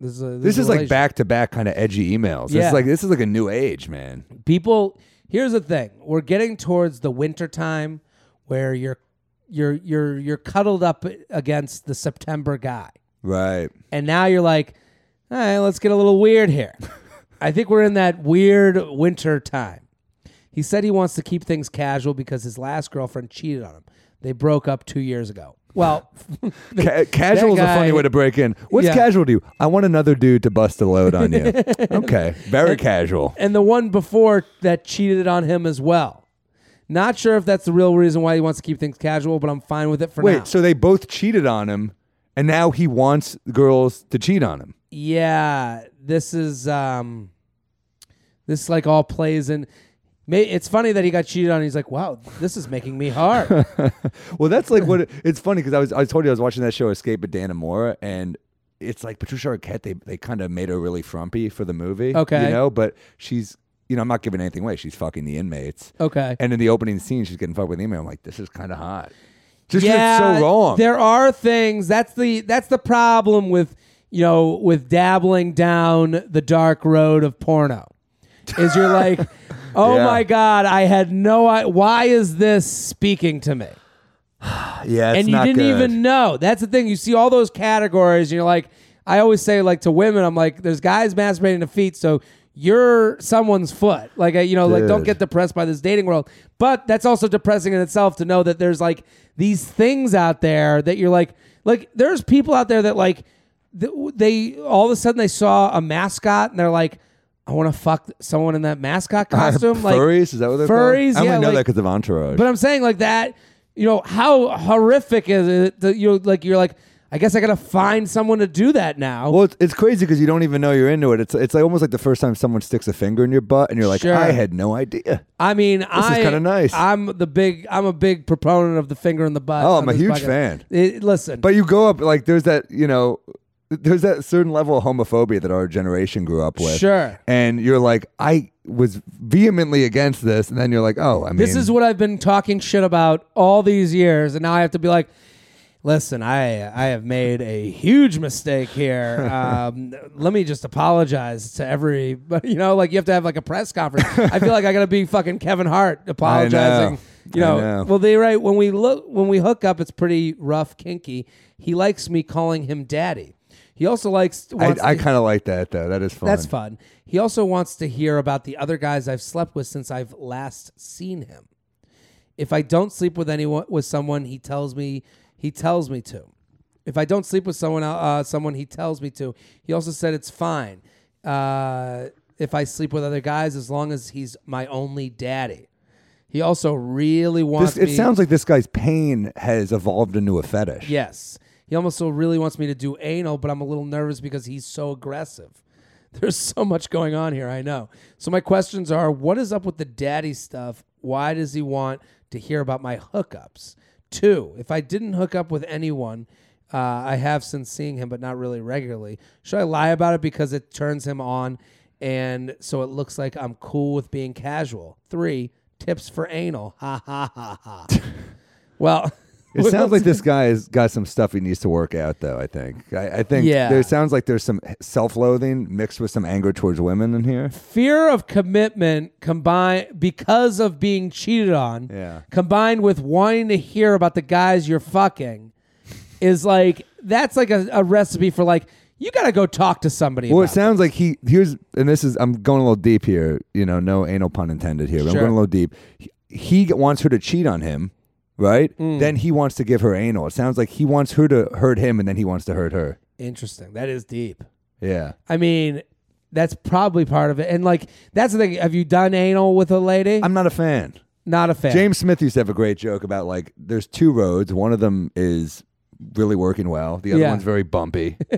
this is a, this, this a is like relation- back to back kind of edgy emails. This Yeah. is like this is like a new age, man. people. Here's the thing: we're getting towards the winter time where you're you're you're you're cuddled up against the September guy, Right. and now you're like, all right, let's get a little weird here. I think we're in that weird winter time. He said he wants to keep things casual because his last girlfriend cheated on him. They broke up two years ago. Well, Ca- casual is a funny way to break in. What's Yeah. casual to you? I want another dude to bust a load on you. okay, very casual. and the one before that cheated on him as well. Not sure if that's the real reason why he wants to keep things casual, but I'm fine with it for now. Wait, so they both cheated on him, and now he wants girls to cheat on him. yeah, this is um, this like all plays in. May, it's funny that he got cheated on. He's like, wow, this is making me hard. Well, that's like what it, it's funny because I was I told you I was watching that show Escape with Dannemora, and it's like Patricia Arquette. They they kind of made her really frumpy for the movie. Okay. you know, but she's you know I'm not giving anything away. She's fucking the inmates. Okay. And in the opening scene, she's getting fucked with the inmate. I'm like, this is kind of hot. Just yeah, it's so wrong. There are things. That's the that's the problem with you know with dabbling down the dark road of porno. Is you're like, oh Yeah. my god, I had no. I- Why is this speaking to me? yeah, it's and you didn't good. even know. That's the thing. You see all those categories, and you're like, I always say, like to women, I'm like, there's guys masturbating to feet, so you're someone's foot. Like, uh, you know, like don't get depressed by this dating world. But that's also depressing in itself to know that there's like these things out there that you're like, like there's people out there that like they all of a sudden they saw a mascot and they're like. I want to fuck someone in that mascot costume. like furries is that what they're furries, called? I yeah, only know like- that because of Entourage. but I'm saying like that, you know, how horrific is it that you like you're like, I guess I gotta find someone to do that now. Well, it's, it's crazy because you don't even know you're into it. It's it's like almost like the first time someone sticks a finger in your butt, and you're like, Sure. I had no idea. I mean, this I kinda nice. I'm the big I'm a big proponent of the finger in the butt. Oh, I'm a this huge podcast. fan. It- listen, But you go up like there's that you know, there's that certain level of homophobia that our generation grew up with. Sure. And you're like, I was vehemently against this, and then you're like, oh, I mean, this is what I've been talking shit about all these years, and now I have to be like. Listen, I I have made a huge mistake here. Um, let me just apologize to every, you know, like you have to have like a press conference. I feel like I gotta be fucking Kevin Hart apologizing You know, know. well they write when we look when we hook up, it's pretty rough, kinky. He likes me calling him daddy. He also likes. I, I kind of like that though. That is fun. That's fun. He also wants to hear about the other guys I've slept with since I've last seen him. If I don't sleep with anyone with someone, he tells me he tells me to. If I don't sleep with someone uh, someone he tells me to. He also said it's fine. Uh, if I sleep with other guys as long as he's my only daddy. He also really wants This, it me sounds like this guy's pain has evolved into a fetish. Yes. He almost so really wants me to do anal, but I'm a little nervous because he's so aggressive. There's so much going on here, I know. So my questions are what is up with the daddy stuff? Why does he want to hear about my hookups? Two, if I didn't hook up with anyone, uh, I have since seeing him, but not really regularly. Should I lie about it because it turns him on and so it looks like I'm cool with being casual? Three, tips for anal. Ha ha ha ha. well, It sounds like this guy has got some stuff he needs to work out, though. I think. I, I think. Yeah. There sounds like there's some self-loathing mixed with some anger towards women in here. fear of commitment combined because of being cheated on Yeah. combined with wanting to hear about the guys you're fucking is like that's like a, a recipe for like you gotta go talk to somebody Well, it sounds like he here's and this is I'm going a little deep here. You know, no anal pun intended here. But Sure. I'm going a little deep. He, he wants her to cheat on him, right? Mm. Then he wants to give her anal. It sounds like he wants her to hurt him, and then he wants to hurt her. interesting that is deep Yeah. i mean that's probably part of it and like that's the thing have you done anal with a lady I'm not a fan. not a fan James Smith used to have a great joke about like there's two roads. One of them is really working well. The other Yeah. one's very bumpy.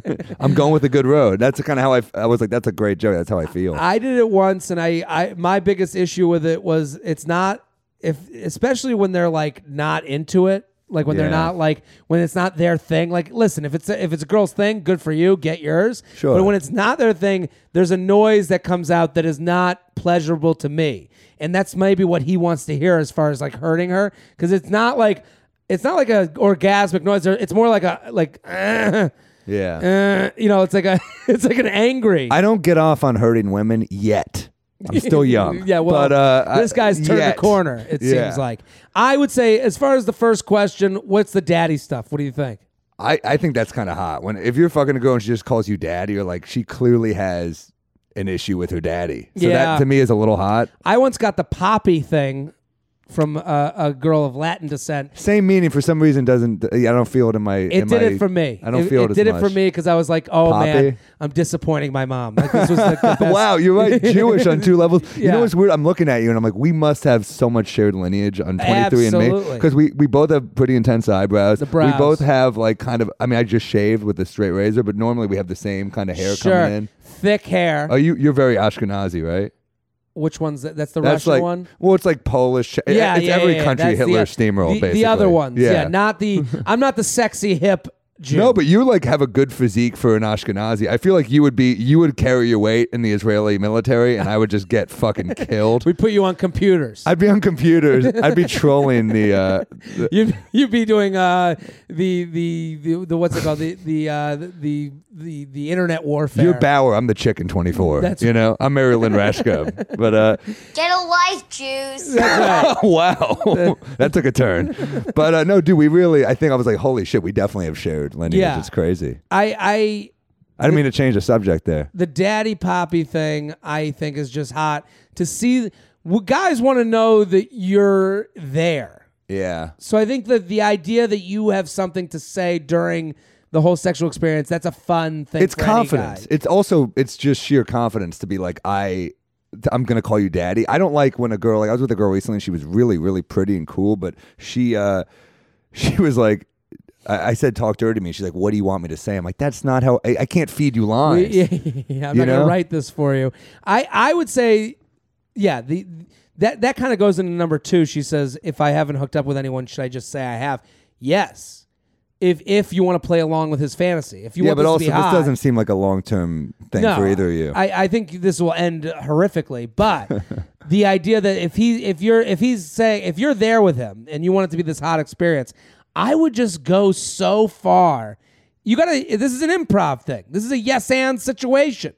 I'm going with a good road. That's kind of how I, I was like, that's a great joke. That's how I feel. I did it once, and I, I my biggest issue with it was it's not if especially when they're like not into it, like when they're Yeah. not like when it's not their thing. Like, listen, if it's a, if it's a girl's thing, good for you, get yours. Sure. But when it's not their thing, there's a noise that comes out that is not pleasurable to me, and that's maybe what he wants to hear as far as like hurting her, because it's not like. It's not like a orgasmic noise. It's more like a like, uh, yeah. uh, you know, it's like a it's like an angry. I don't get off on hurting women yet. I'm still young. Yeah, well, but, uh, this guy's turned yet. the corner. It Yeah. seems like. I would say, as far as the first question, what's the daddy stuff? What do you think? I, I think that's kind of hot. When if you're fucking a girl and she just calls you daddy, you're like she clearly has an issue with her daddy. So Yeah. that to me is a little hot. I once got the poppy thing from a, a girl of Latin descent. Same meaning for some reason doesn't. I don't feel it in my. It in did my- it for me. I don't it, feel it. It did it for me because I was like, oh man, I'm disappointing my mom. Like this was like the best. wow, you're right. Jewish on two levels. You Yeah. know what's weird? I'm looking at you and I'm like, we must have so much shared lineage on 23andMe because we we both have pretty intense eyebrows. The brows. We both have like kind of. I mean, I just shaved with a straight razor, but normally we have the same kind of hair Sure. coming in. Thick hair. Oh, you you're very Ashkenazi, right? Which one's that? That's the That's Russian like one. well, it's like Polish. Yeah, it's yeah, every yeah, country the- Hitler steamroll. The, basically, the other ones. Yeah, Not the. I'm not the sexy hip. Jew. No, but you like have a good physique for an Ashkenazi. I feel like you would be you would carry your weight in the Israeli military, and I would just get fucking killed. we put you on computers. I'd be on computers. I'd be trolling the. Uh, the you you'd be doing uh the the the, the what's it called the the uh the the the internet warfare. you're Bauer. I'm the chicken 24. That's- you know, I'm Marilyn Rashko. but uh, Get a life, Jews. Right. wow, that took a turn. But uh, no, dude, we really. I think I was like, holy shit, we definitely have shared lineage. Yeah. It's crazy. I I I didn't mean to change the subject there. the daddy poppy thing I think is just hot to see. Well, guys want to know that you're there. Yeah. So I think that the idea that you have something to say during the whole sexual experience that's a fun thing. it's for any confidence. guy. It's also it's just sheer confidence to be like I. I'm gonna call you daddy. I don't like when a girl like I was with a girl recently. and She was really really pretty and cool, but she uh she was like. I I said, "Talk dirty to me." She's like, "What do you want me to say?" I'm like, "That's not how. I, I can't feed you lines." Yeah, I'm You not gonna know? write this for you. I I would say, yeah, the that that kind of goes into number two. She says, if I haven't hooked up with anyone, should I just say I have? Yes. If if you want to play along with his fantasy, if you yeah, want but this also to be this hot, doesn't seem like a long term thing for either of you. I, I think this will end horrifically. But the idea that if he if you're if he's saying if you're there with him and you want it to be this hot experience, I would just go so far. You gotta this is an improv thing. This is a yes and situation.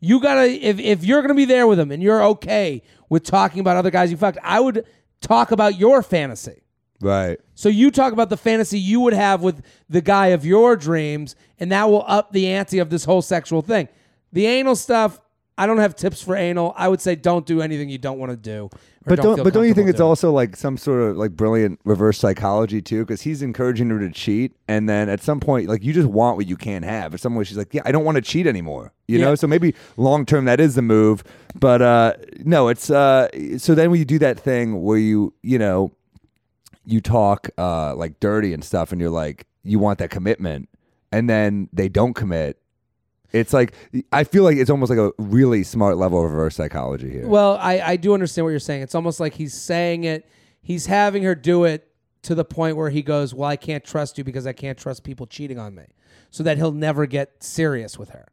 You gotta if if you're gonna be there with him and you're okay with talking about other guys you fucked, I would talk about your fantasy. Right. So you talk about the fantasy you would have with the guy of your dreams, and that will up the ante of this whole sexual thing. The anal stuff, I don't have tips for anal. I would say don't do anything you don't want to do. But don't, feel but don't you think it's doing. also like some sort of like brilliant reverse psychology too? Because he's encouraging her to cheat, and then at some point, like you just want what you can't have. At some point, she's like, "Yeah, I don't want to cheat anymore." You Yeah. know, so maybe long term that is the move. But uh no, it's uh so then when you do that thing where you you know you talk uh like dirty and stuff, and you're like you want that commitment, and then they don't commit. It's like I feel like it's almost like a really smart level of reverse psychology here. Well, I, I do understand what you're saying. It's almost like he's saying it, he's having her do it to the point where he goes, Well, I can't trust you because I can't trust people cheating on me. So that he'll never get serious with her.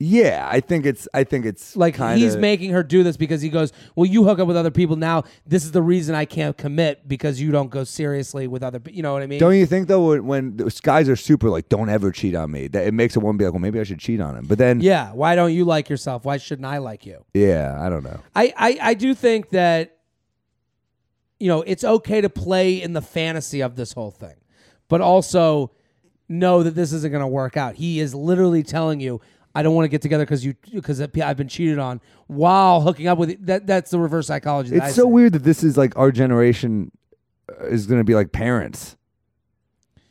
Yeah, I think it's. I think it's Like kinda, he's making her do this because he goes, Well, you hook up with other people now. This is the reason I can't commit because you don't go seriously with other people. You know what I mean? Don't you think though when, when those guys are super like, don't ever cheat on me, that it makes a woman be like, well, maybe I should cheat on him. But then, yeah. Why don't you like yourself? Why shouldn't I like you? yeah, I don't know. I, I, I do think that you know it's okay to play in the fantasy of this whole thing, but also know that this isn't going to work out. He is literally telling you, "I don't want to get together because you because I've been cheated on," while hooking up with that. That's the reverse psychology. It's so weird that this is like our generation uh, is going to be like parents.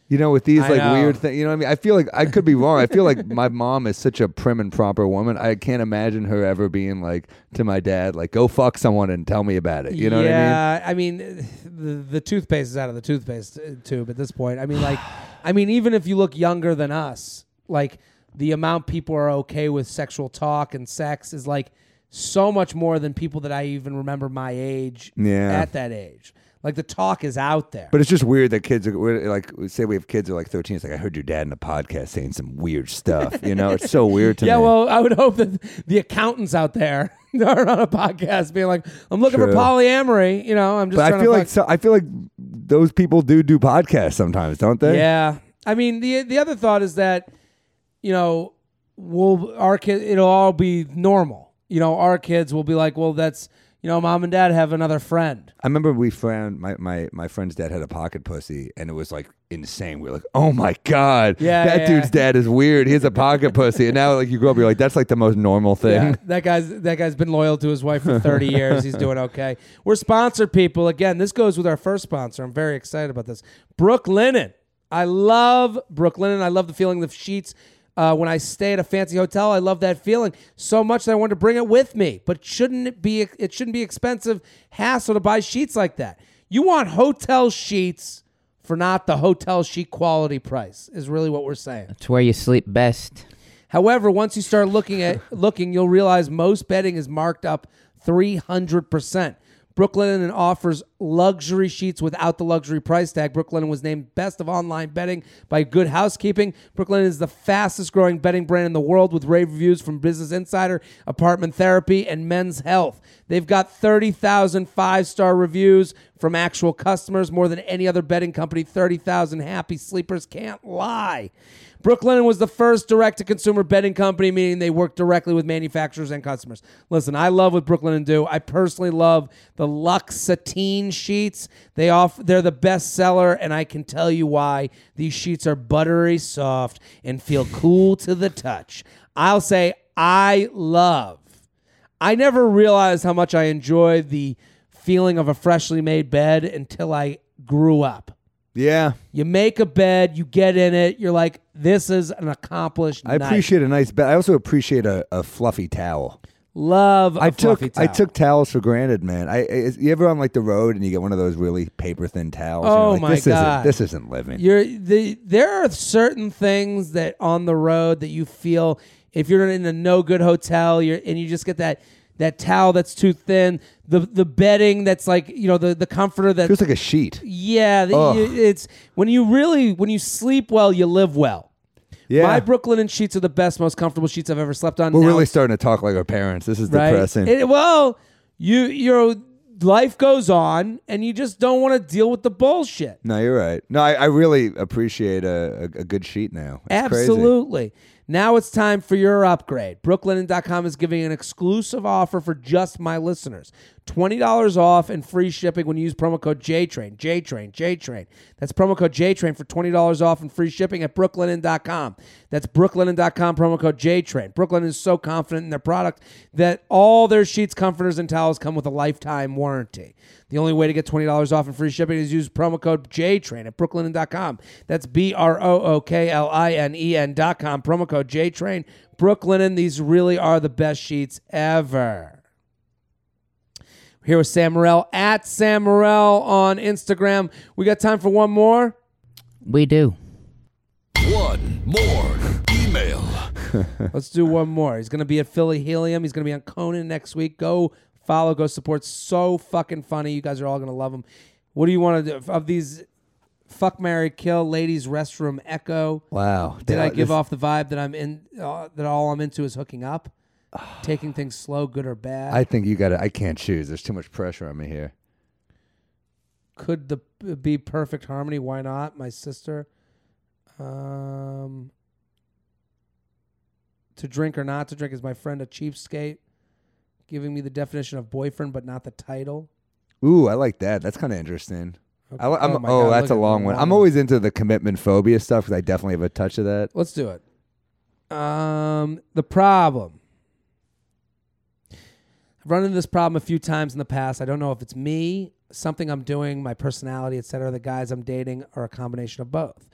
You know, with these I like know. weird things. You know what I mean? I feel like I could be wrong. I feel like my mom is such a prim and proper woman. I can't imagine her ever being like to my dad, like, "Go fuck someone and tell me about it." You know yeah, I mean, Yeah. I mean, the, the toothpaste is out of the toothpaste uh, tube at this point. I mean, like, I mean, even if you look younger than us, like the amount people are okay with sexual talk and sex is like so much more than people that I even remember my age Yeah. at that age. Like the talk is out there. But it's just weird that kids are we're, like say we have kids who are like thirteen. It's like I heard your dad in a podcast saying some weird stuff. You know, it's so weird to me. yeah, me. well, I would hope that the accountants out there are on a podcast being like, "I'm looking for True. polyamory." You know, I'm just. but I feel to like fuck- so, I feel like those people do do podcasts sometimes, don't they? Yeah. I mean, the the other thought is that, you know, we'll our kid it'll all be normal. You know, our kids will be like, well, that's you know, mom and dad have another friend. I remember we found my, my my friend's dad had a pocket pussy, and it was like insane. We were like, "Oh my god, Yeah, that yeah. dude's dad is weird. He has a pocket pussy." And now, like you grow up, you're like, "That's like the most normal thing." Yeah, that guy's that guy's been loyal to his wife for 30 years. He's doing okay. We're sponsored people. Again, this goes with our first sponsor. I'm very excited about this. Brooklinen. I love Brooklinen. I love the feeling of sheets. Uh, when I stay at a fancy hotel, I love that feeling so much that I want to bring it with me. But shouldn't it be? It shouldn't be expensive hassle to buy sheets like that. You want hotel sheets for not the hotel sheet quality price. Is really what we're saying. It's where you sleep best. However, once you start looking at looking, you'll realize most bedding is marked up 300%. Brooklinen offers luxury sheets without the luxury price tag. Brooklinen was named best of online betting by Good Housekeeping. Brooklinen is the fastest growing bedding brand in the world with rave reviews from Business Insider, Apartment Therapy, and Men's Health. They've got 30,000 five star reviews from actual customers, more than any other bedding company. 30,000 happy sleepers can't lie. Brooklinen was the first direct to consumer bedding company, meaning they work directly with manufacturers and customers. Listen, I love what Brooklinen do. I personally love the Luxe Sateen sheets. They off they're the best seller, and I can tell you why. These sheets are buttery soft and feel cool to the touch. I'll say I love. I never realized how much I enjoyed the feeling of a freshly made bed until I grew up. Yeah. You make a bed, you get in it, you're like, this is an accomplished I night. appreciate a nice bed. I also appreciate a, a fluffy towel. Love a I took I took towels for granted, man. I, I you ever on like the road and you get one of those really paper thin towels? and you're Oh like, my this God. Isn't, this isn't living. You're the there are certain things that on the road that you feel if you're in a no good hotel, you're and you just get that that towel that's too thin, the the bedding that's like you know the the comforter that Feels like a sheet. yeah, you- it's when you really when you sleep well, you live well. Yeah. My Brooklinen sheets are the best, most comfortable sheets I've ever slept on. We're Now really starting to talk like our parents. This is right? depressing. It- well, you your life goes on, and you just don't want to deal with the bullshit. no, you're right. No, I, I really appreciate a, a, a good sheet now. It's crazy. Now it's time for your upgrade. Brooklinen.com is giving an exclusive offer for just my listeners. $20 off and free shipping when you use promo code JTRAIN. JTRAIN, JTRAIN. That's promo code JTRAIN for $20 off and free shipping at brooklinen.com. That's brooklinen.com, promo code JTRAIN. Brooklinen is so confident in their product that all their sheets, comforters, and towels come with a lifetime warranty. The only way to get $20 off and free shipping is use promo code JTRAIN at brooklinen.com. That's B R O O K L I N E N.com. Promo code JTRAIN. Brooklinen, these really are the best sheets ever. Here with Sam Morril at Sam Morril on Instagram. We got time for one more. We do. One more email. Let's do one more. He's going to be at Philly Helium. He's going to be on Conan next week. Go follow, go support. So fucking funny. You guys are all going to love him. What do you want to do of these? Fuck Mary Kill Ladies Restroom Echo. Wow. Did I This- give off the vibe that I'm in? Uh, that all I'm into is hooking up, taking things slow, good or bad. I think you got to. I can't choose. There's too much pressure on me here. Could the be perfect harmony? Why not? My sister. Um, to drink or not to drink is my friend a cheapskate, giving me the definition of boyfriend but not the title. Ooh, I like that. That's kind of interesting. I, li- I'm, Oh oh, that's a long one. I'm always into the commitment phobia stuff because I definitely have a touch of that. Let's do it. Um, the problem. I've run into this problem a few times in the past. I don't know if it's me, something I'm doing, my personality, etc. The guys I'm dating, or a combination of both.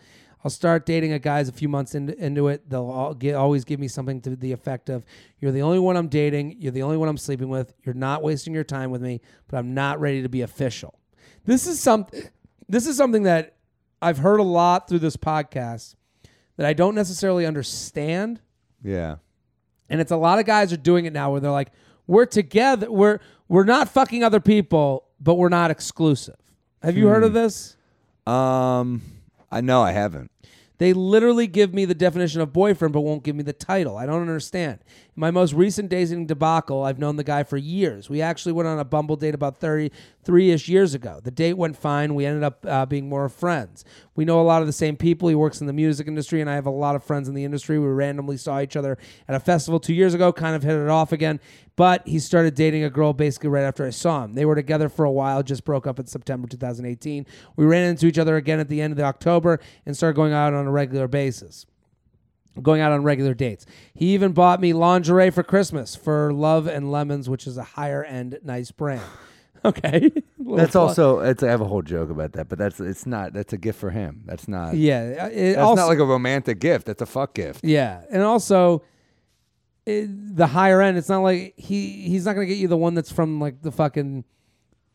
I'll start dating a guys a few months into, into it. They'll all get, always give me something to the effect of, "You're the only one I'm dating. You're the only one I'm sleeping with. You're not wasting your time with me, but I'm not ready to be official." This is some. This is something that I've heard a lot through this podcast that I don't necessarily understand. Yeah. And it's a lot of guys are doing it now where they're like, we're together, we're we're not fucking other people, but we're not exclusive. Have you heard of this? Um, I know I haven't. They literally give me the definition of boyfriend, but won't give me the title. I don't understand. In my most recent dating debacle, I've known the guy for years. We actually went on a Bumble date about 33 ish years ago. The date went fine. We ended up uh, being more friends. We know a lot of the same people. He works in the music industry, and I have a lot of friends in the industry. We randomly saw each other at a festival two years ago, kind of hit it off again. But he started dating a girl basically right after I saw him. They were together for a while, just broke up in September 2018. We ran into each other again at the end of the October and started going out on a regular basis going out on regular dates. He even bought me lingerie for Christmas for Love and Lemons, which is a higher end nice brand. Okay. That's also. It's, I have a whole joke about that, but that's. It's not. That's a gift for him. That's not. yeah. It That's also, not like a romantic gift. That's a fuck gift. yeah, and also it, the higher end. It's not like he he's not gonna get you the one that's from like the fucking.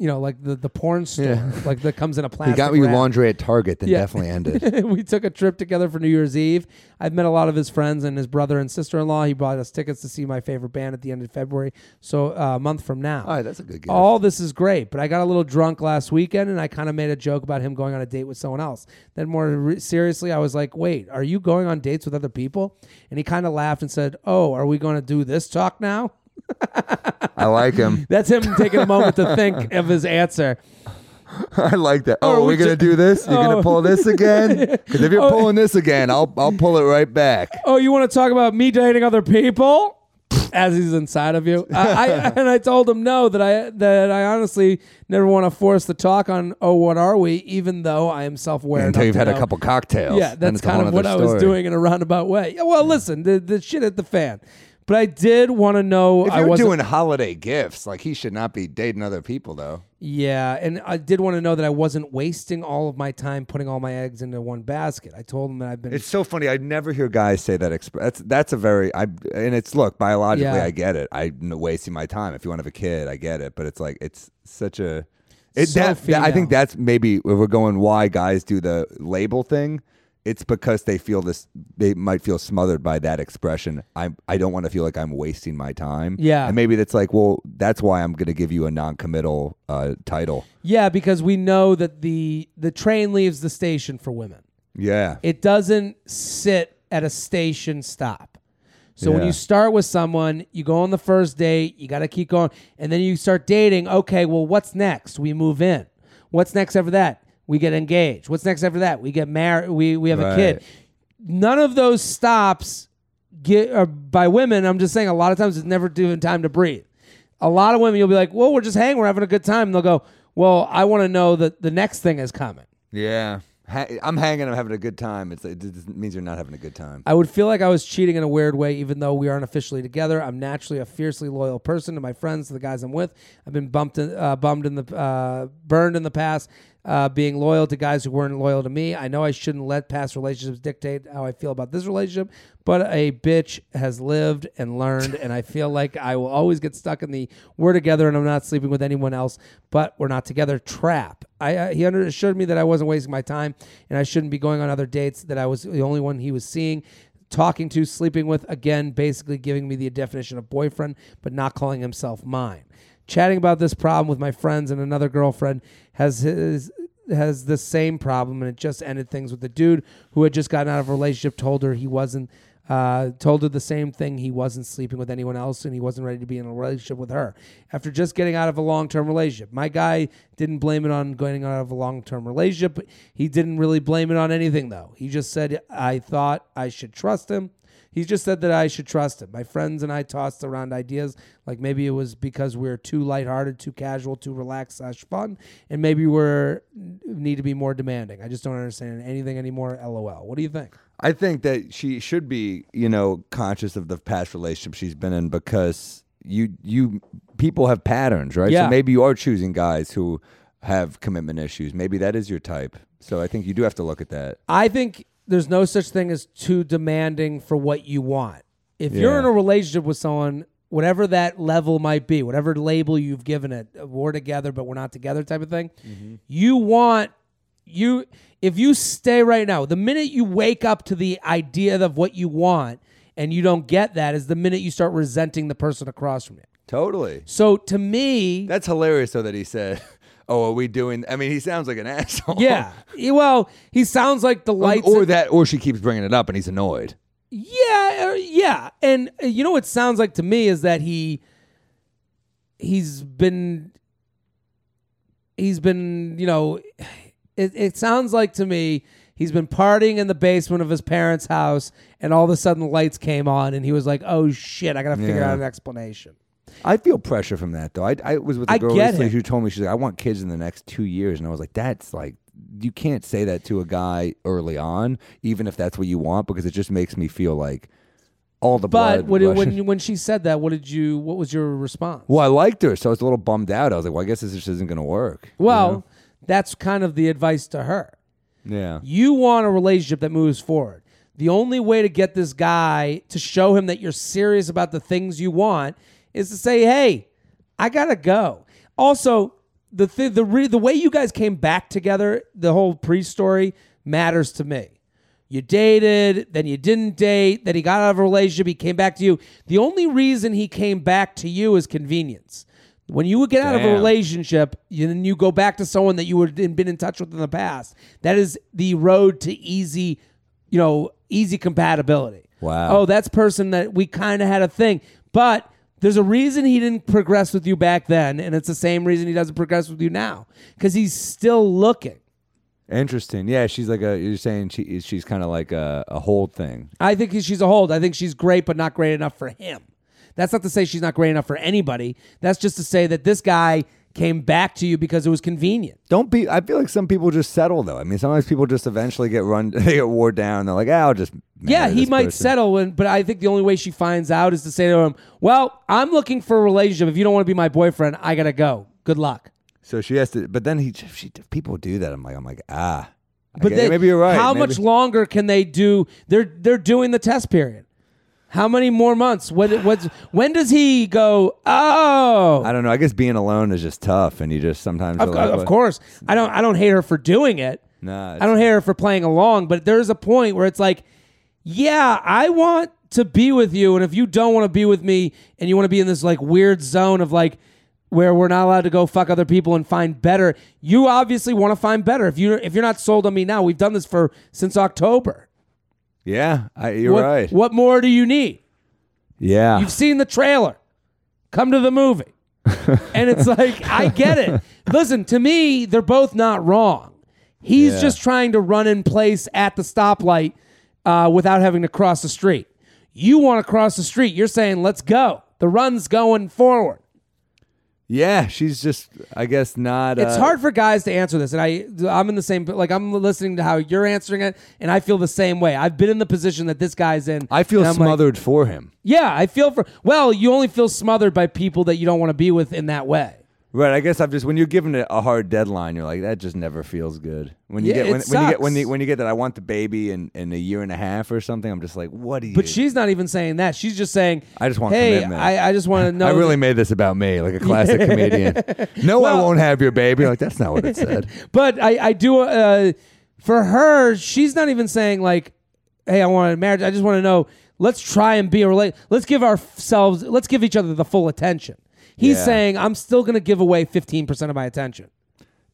You know, like the, the porn store, Yeah. like that comes in a plastic. He got me wrap. laundry at Target, then Yeah. definitely ended. we took a trip together for New Year's Eve. I've met a lot of his friends and his brother and sister in law. He bought us tickets to see my favorite band at the end of February, so uh, a month from now. All right, that's a good gift. All this is great, but I got a little drunk last weekend and I kind of made a joke about him going on a date with someone else. Then, more re- seriously, I was like, wait, are you going on dates with other people? And he kind of laughed and said, oh, are we going to do this talk now? I like him. That's him taking a moment to think of his answer. I like that. Or Oh, are we we gonna do this? You're Oh. gonna pull this again? Because if you're Oh. pulling this again, I'll I'll pull it right back. Oh, you want to talk about me dating other people? As he's inside of you, I, I and I told him no that I that I honestly never want to force the talk on oh what are we even though I am self aware Until you've had a couple cocktails. Yeah, Then that's it's a whole kind of what I nother was story. doing in a roundabout way. Yeah, well, listen, the the shit at the fan, but I did want to know. If I you're wasn't. doing holiday gifts, like he should not be dating other people, though. yeah, and I did want to know that I wasn't wasting all of my time putting all my eggs into one basket. I told him that I've been. It's so funny. I never hear guys say that. Exp- that's that's a very. I and it's look biologically. Yeah. I get it. I'm wasting my time. If you want to have a kid, I get it. But it's like it's such a. It, So that, that- I female. think that's maybe if we're going why guys do the label thing. It's because they feel this. They might feel smothered by that expression. I I don't want to feel like I'm wasting my time. Yeah. and maybe that's like, well, that's why I'm going to give you a non-committal uh, title. yeah, because we know that the the train leaves the station for women. Yeah, It doesn't sit at a station stop. So when you start with someone, you go on the first date, you got to keep going, and then you start dating. Okay, well, what's next? We move in. What's next after that? We get engaged. What's next after that? We get married. We we have a kid. None of those stops get or by women. I'm just saying a lot of times it's never given time to breathe. A lot of women, you'll be like, "Well, we're just hanging, we're having a good time," and they'll go, "Well, I want to know that the next thing is coming." Yeah. Ha- I'm hanging. I'm having a good time. It's, it means you're not having a good time. I would feel like I was cheating in a weird way, even though we aren't officially together. I'm naturally a fiercely loyal person to my friends, to the guys I'm with. I've been bumped, in, uh, bummed in the, uh, burned in the past, uh, being loyal to guys who weren't loyal to me. I know I shouldn't let past relationships dictate how I feel about this relationship, but a bitch has lived and learned, and I feel like I will always get stuck in the "we're together and I'm not sleeping with anyone else, but we're not together" trap. I, uh, he understood me that I wasn't wasting my time, and I shouldn't be going on other dates. That I was the only one he was seeing talking to, sleeping with, again, basically giving me the definition of boyfriend, but not calling himself mine. Chatting about this problem with my friends and another girlfriend has his has the same problem, and it just ended things with the dude who had just gotten out of a relationship, told her he wasn't. Uh, told her the same thing. He wasn't sleeping with anyone else and he wasn't ready to be in a relationship with her. After just getting out of a long term relationship, my guy didn't blame it on getting out of a long term relationship. He didn't really blame it on anything, though. He just said, I thought I should trust him. He just said that I should trust him. My friends and I tossed around ideas like maybe it was because we're too lighthearted, too casual, too relaxed slash fun, and maybe we're need to be more demanding. I just don't understand anything anymore. LOL. What do you think? I think that she should be, you know, conscious of the past relationship she's been in because you you people have patterns, right? Yeah. So maybe you are choosing guys who have commitment issues. Maybe that is your type. So I think you do have to look at that. I think there's no such thing as too demanding for what you want. If you're in a relationship with someone, whatever that level might be, whatever label you've given it, uh, we're together but we're not together type of thing, mm-hmm. you want you if you stay right now, the minute you wake up to the idea of what you want and you don't get that is the minute you start resenting the person across from you. Totally. So to me, That's hilarious though that he said, "Oh, are we doing?" I mean, he sounds like an asshole. yeah. He- Well, he sounds like the lights or that, or she keeps bringing it up and he's annoyed. Yeah, uh, yeah, and uh, you know what it sounds like to me is that he he's been he's been you know it, it sounds like to me he's been partying in the basement of his parents' house, and all of a sudden the lights came on, and he was like, "Oh shit, I gotta figure Yeah. out an explanation." I feel pressure from that though. I, I was with a girl recently who told me she's like, I want kids in the next two years, and I was like, that's like, you can't say that to a guy early on, even if that's what you want, because it just makes me feel like all the But blood. when when you- when she said that, what did you? What was your response? well, I liked her, so I was a little bummed out. I was like, well, I guess this just isn't going to work. you Well, know? that's kind of the advice to her. yeah, You want a relationship that moves forward. The only way to get this guy to show him that you're serious about the things you want is to say, "Hey, I gotta go." Also, the th- the re- the way you guys came back together, the whole pre-story matters to me. You dated, then you didn't date, then he got out of a relationship, he came back to you. The only reason he came back to you is convenience. When you would get out of a relationship, you, then you go back to someone that you would been in touch with in the past. That is the road to easy, you know, easy compatibility. Wow. Oh, that's person that we kind of had a thing, but there's a reason he didn't progress with you back then, and it's the same reason he doesn't progress with you now because he's still looking. interesting. Yeah, she's like a. You're saying she she's kind of like a, a hold thing. I think she's a hold. I think she's great, but not great enough for him. That's not to say she's not great enough for anybody. That's just to say that this guy came back to you because it was convenient. Don't be. I feel like some people just settle though. I mean, sometimes people just eventually get run. They get wore down. They're like, ah, I'll just. Yeah, he might person." settle, and, but I think the only way she finds out is to say to him, "Well, I'm looking for a relationship. If you don't want to be my boyfriend, I gotta go. Good luck." So she has to. But then he, she, people do that. I'm like, I'm like, ah. But get- they, maybe you're right. How Maybe- much longer can they do? They're they're doing the test period. How many more months? What what's when does he go? Oh, I don't know. I guess being alone is just tough, and you just sometimes. Of, are like, of what- course, I don't. I don't hate her for doing it. Nah, I don't hate her for playing along. But there's a point where it's like, yeah, I want to be with you, and if you don't want to be with me, and you want to be in this like weird zone of like where we're not allowed to go fuck other people and find better, you obviously want to find better. If you if you're not sold on me now, we've done this for since October. Yeah, I, you're what, right. What more do you need? Yeah, You've seen the trailer. Come to the movie. and it's like, I get it. Listen, to me, they're both not wrong. He's Yeah. just trying to run in place at the stoplight uh, without having to cross the street. You want to cross the street. You're saying, let's go. The run's going forward. Yeah, she's just, I guess, not. It's uh, hard for guys to answer this, and I I'm in the same like I'm listening to how you're answering it, and I feel the same way. I've been in the position that this guy's in. I feel I'm like, smothered for him. yeah, I feel for. Well, you only feel smothered by people that you don't want to be with in that way. Right. I guess I've just when you're given a hard deadline, you're like that just never feels good. When you Yeah, get when, it when you get when you, when you get that I want the baby in, in a year and a half or something, I'm just like, what do you? But she's not even saying that. She's just saying, I just want hey, commitment. I, I just want to know. I really made this about me, like a classic comedian. No, I Well- won't have your baby. Like that's not what it said. But I, I do. Uh, for her, she's not even saying like, "Hey, I want a marriage." I just want to know. Let's try and be a relate. Let's give ourselves. Let's give each other the full attention. He's Yeah. saying, "I'm still going to give away 15 percent of my attention."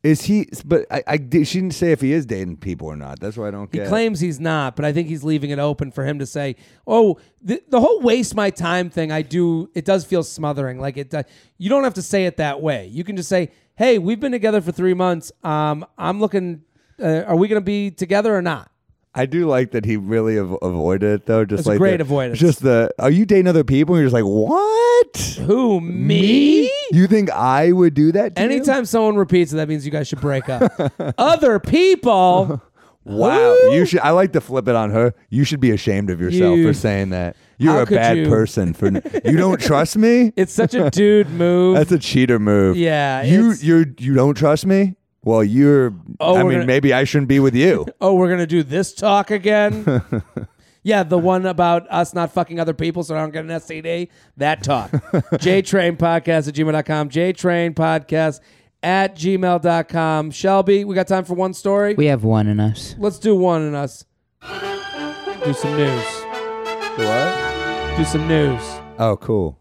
Is he? But I, I did- she didn't say if he is dating people or not. That's what I don't He get. claims he's not, but I think he's leaving it open for him to say, "Oh, the, the whole waste my time thing." I do. It does feel smothering. Like it. Uh, you don't have to say it that way. You can just say, "Hey, we've been together for three months. Um, I'm looking. Uh, are we going to be together or not?" I do like that he really av- avoided it though. Just It's a like great the- avoidance. Just the are you dating other people? And you're just like what? Who me? You think I would do that? To you? Anytime someone repeats it, that means you guys should break up. Other people. Wow, you should. I like to flip it on her. You should be ashamed of yourself You- for saying that. You're a bad you? person for. you don't trust me. It's such a dude move. That's a cheater move. Yeah, you you're you don't trust me. Well, you're. Oh, I mean, gonna- maybe I shouldn't be with you. oh, we're gonna do this talk again. yeah, the one about us not fucking other people so I don't get an STD. That talk. JTrain Podcast at gmail.com. JTrain Podcast at gmail.com. Shelby, we got time for one story? We have one in us. Let's do one in us. Do some news. what? Do some news. Oh, cool.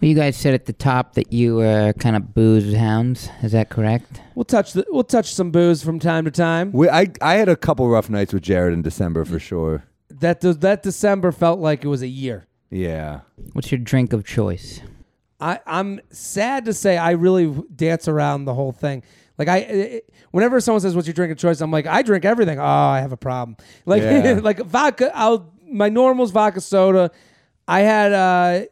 Well, you guys said at the top that you were kind of booze hounds. Is that correct? We'll touch the we'll touch some booze from time to time. We, I I had a couple rough nights with Jared in December for sure. That that December felt like it was a year. Yeah. What's your drink of choice? I, I'm sad to say I really dance around the whole thing. Like I, it, whenever someone says what's your drink of choice, I'm like I drink everything. Oh, I have a problem. Like Yeah. like vodka. I'll my normal's vodka soda. I had uh like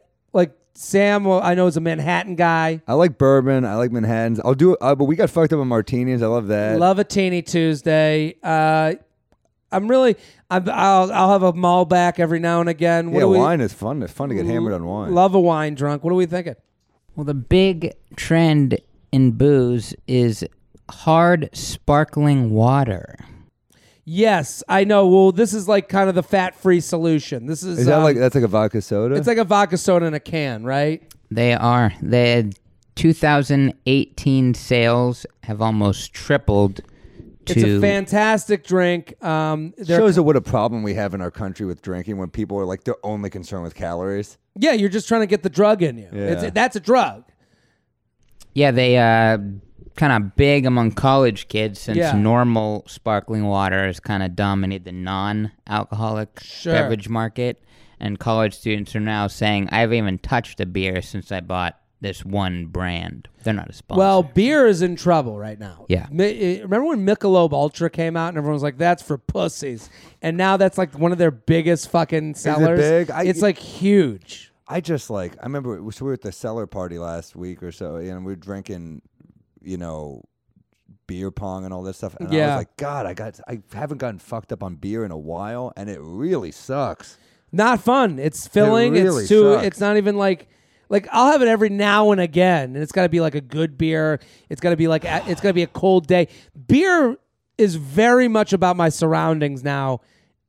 Sam. well, I know is a Manhattan guy. I like bourbon. I like Manhattans. I'll do it, uh, but we got fucked up on martinis. I love that. Love a teeny Tuesday. Uh, I'm really. I'm, I'll I'll have a Malbec every now and again. What yeah, we, wine is fun. It's fun to get hammered on wine. Love a wine drunk. What are we thinking? Well, the big trend in booze is hard sparkling water. Yes, I know. Well, this is like kind of the fat-free solution. This is, is that um, like that's like a vodka soda? it's like a vodka soda in a can, right? They are. The 2018 sales have almost tripled to It's a fantastic drink. Um, they're- shows you what a problem we have in our country with drinking when people are like they're only concerned with calories. yeah, you're just trying to get the drug in you. Yeah. It's, that's a drug. Yeah, they uh kind of big among college kids since Yeah. normal sparkling water has kind of dominated the non-alcoholic Sure. beverage market and college students are now saying I haven't even touched a beer since I bought this one brand. They're not a sponsor. Well, beer is in trouble right now. Yeah. Mi- eh, Remember when Michelob Ultra came out and everyone was like, "That's for pussies," and now that's like one of their biggest fucking sellers. big? I- it's like huge. I just like I remember it we were at the cellar party last week or so, and we were drinking, you know, beer pong and all this stuff. And I was like, God, I got I haven't gotten fucked up on beer in a while, and it really sucks. Not fun. It's filling. really it's too. sucks. It's not even like. Like I'll have it every now and again, and it's got to be like a good beer. It's got to be like a- it's got to be a cold day. Beer is very much about my surroundings now,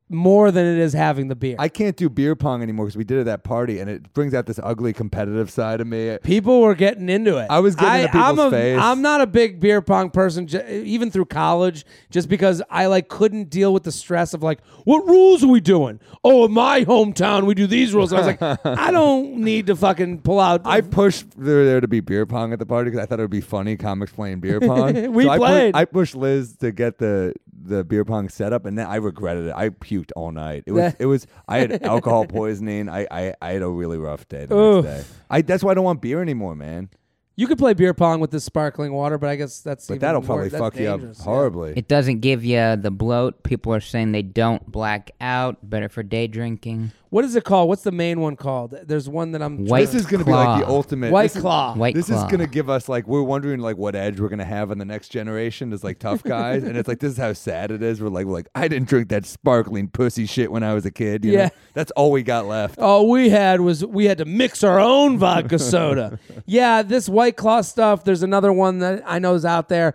more than it is having the beer. I can't do beer pong anymore because we did it at that party, and it brings out this ugly competitive side of me. People were getting into it. I was getting into I'm people's a, face. I'm not a big beer pong person, j- even through college, just because I like couldn't deal with the stress of like, what rules are we doing? Oh, in my hometown we do these rules. I was like, I don't need to fucking pull out. I pushed there, there to be beer pong at the party because I thought it would be funny comics playing beer pong. We So I pu- played. I pushed Liz to get the the beer pong setup, and then I regretted it. I puked all night. It was it was. I had alcohol poisoning. I, I I had a really rough day the Oof. next day. I that's why I don't want beer anymore, man. You could play beer pong with this sparkling water, but I guess that's But even that'll more- probably that's fuck you up dangerous, yeah. horribly. it doesn't give you the bloat. People are saying they don't black out. Better for day drinking. What is it called? What's the main one called? There's one that I'm. White This is going to be like the Claw. ultimate. White this is- Claw. White this Claw. is gonna give us like we're wondering like what edge we're gonna have in the next generation as like tough guys, and it's like this is how sad it is. We're like we're like I didn't drink that sparkling pussy shit when I was a kid. you know? Yeah. that's all we got left. All we had was we had to mix our own vodka soda. yeah, this White Claw stuff. There's another one that I know is out there.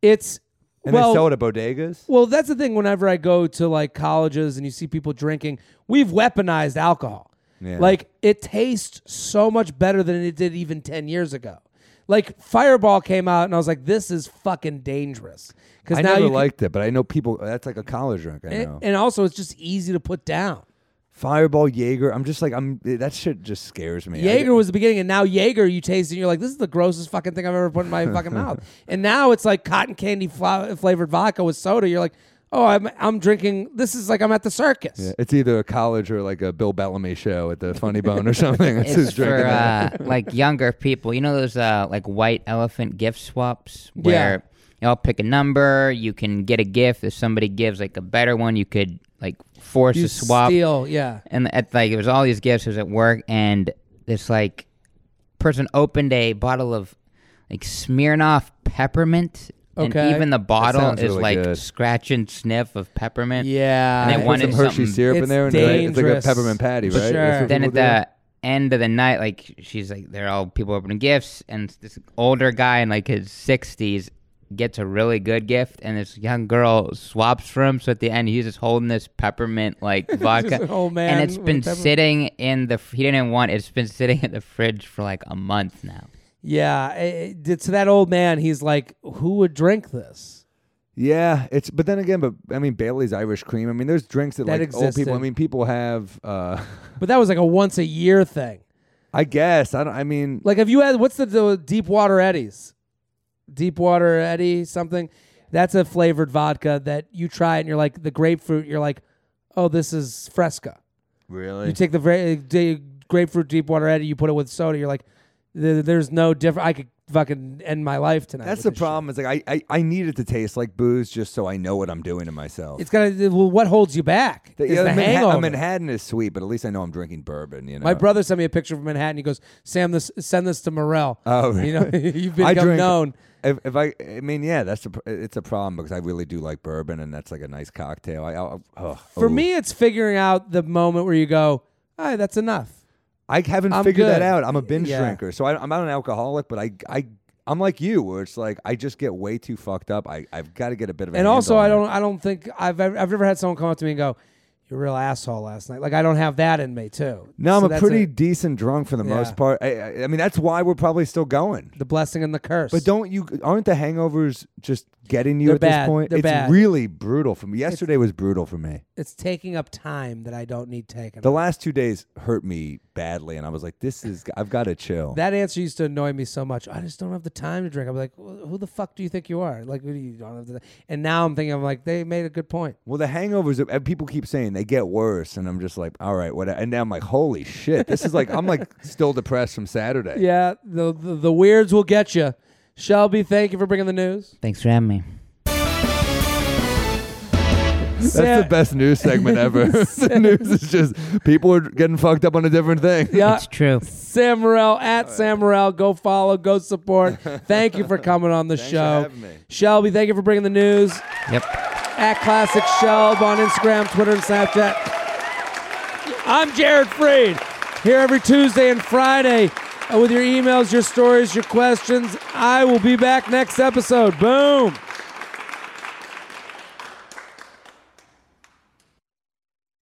It's And well, they sell it at bodegas. well, that's the thing. Whenever I go to like colleges and you see people drinking, we've weaponized alcohol. Yeah. Like it tastes so much better than it did even ten years ago. Like Fireball came out and I was like, this is fucking dangerous because I now never you can- liked it, but I know people. That's like a college drink. I know. and, and also it's just easy to put down. Fireball Jaeger. I'm just like I'm. That shit just scares me. I- Jaeger was the beginning, and now Jaeger, you taste it, and you're like, this is the grossest fucking thing I've ever put in my fucking mouth. And now it's like cotton candy fla- flavored vodka with soda. You're like, oh, I'm I'm drinking. This is like I'm at the circus. Yeah, it's either a college or like a Bill Bellamy show at the Funny Bone or something. It's who's It's for drinking that. uh, like younger people. You know those uh, like white elephant gift swaps where you all pick a number. You can get a gift. If somebody gives like a better one, you could like force You a swap. steal, yeah. And at like it was all these gifts. It was at work, and this like person opened a bottle of like Smirnoff peppermint. Okay. And even the bottle sounds is really like good. scratch and sniff of peppermint. Yeah. And they Put wanted some Hershey something- syrup in there, and right? it's like a peppermint patty, right? Sure. Then at do? the end of the night, like she's like, they're all people opening gifts, and this older guy in like his sixties gets a really good gift, and this young girl swaps for him. So at the end, he's just holding this peppermint like vodka, an man and it's been sitting in the. He didn't want it. It's been sitting in the fridge for like a month now. Yeah. It, it- to that old man, he's like, who would drink this? Yeah, it's but then again, but I mean Bailey's Irish Cream. I mean, there's drinks that, That like old people. I mean, people have. uh But that was like a once a year thing. I guess I don't. I mean, Like, have you had what's the, the Deepwater Eddies? Deepwater Eddie something. That's a flavored vodka that you try it and you're like the grapefruit. You're like, oh, this is Fresca. really. You take the very the grapefruit Deepwater Eddie, you put it with soda. You're like, there- there's no different. I could fucking end my life tonight. That's with the this problem. Is like I, I I need it to taste like booze just so I know what I'm doing to myself. It's gonna. Well, what holds you back? The- yeah, the Manha- hangover. Uh, Manhattan is sweet, but at least I know I'm drinking bourbon. You know, My brother sent me a picture from Manhattan. He goes, "Sam, this send this to Morril." Oh, you know, you've I become drink- known. If, if I, I mean, yeah, that's a, pr- it's a problem because I really do like bourbon, and that's like a nice cocktail. I, I oh, For me, it's figuring out the moment where you go, "All right, that's enough." I haven't I'm figured that out. I'm a binge Yeah. drinker, so I, I'm not an alcoholic, but I, I, I'm like you, where it's like I just get way too fucked up. I, I've got to get a bit of. A And also, I don't, I don't think I've, ever, I've never had someone come up to me and go, "You're a real asshole last night." Like I don't have that in me too. No, So I'm a pretty decent drunk for the Yeah. most part. I, I, I mean, that's why we're probably still going. the blessing and the curse. But don't you? Aren't the hangovers just getting you They're at bad. this point? They're it's bad. really brutal for me. Yesterday was brutal for me. it's taking up time that I don't need taken. The last two days hurt me badly, and I was like, "This is. I've got to chill." that answer used to annoy me so much. I just don't have the time to drink. I'm like, "Wh- who the fuck do you think you are? Like, who do you don't have the? And now I'm thinking, I'm like, they made a good point. well, the hangovers, uh, people keep saying they get worse, and I'm just like, "All right, what?" And now I'm like, "Holy shit!" This is like I'm like still depressed from Saturday. Yeah, the the, the weirds will get you. Shelby, thank you for bringing the news. Thanks for having me. That's Sam- the best news segment ever. the news is just people are getting fucked up on a different thing. Yeah, It's true. Sam Morril at Sam Morril. Go follow, go support. Thank you for coming on the Thanks for show. having me. Shelby, thank you for bringing the news. Yep. At Classic Shelb on Instagram, Twitter, and Snapchat. I'm Jared Freid, here every Tuesday and Friday with your emails, your stories, your questions. I will be back next episode. Boom.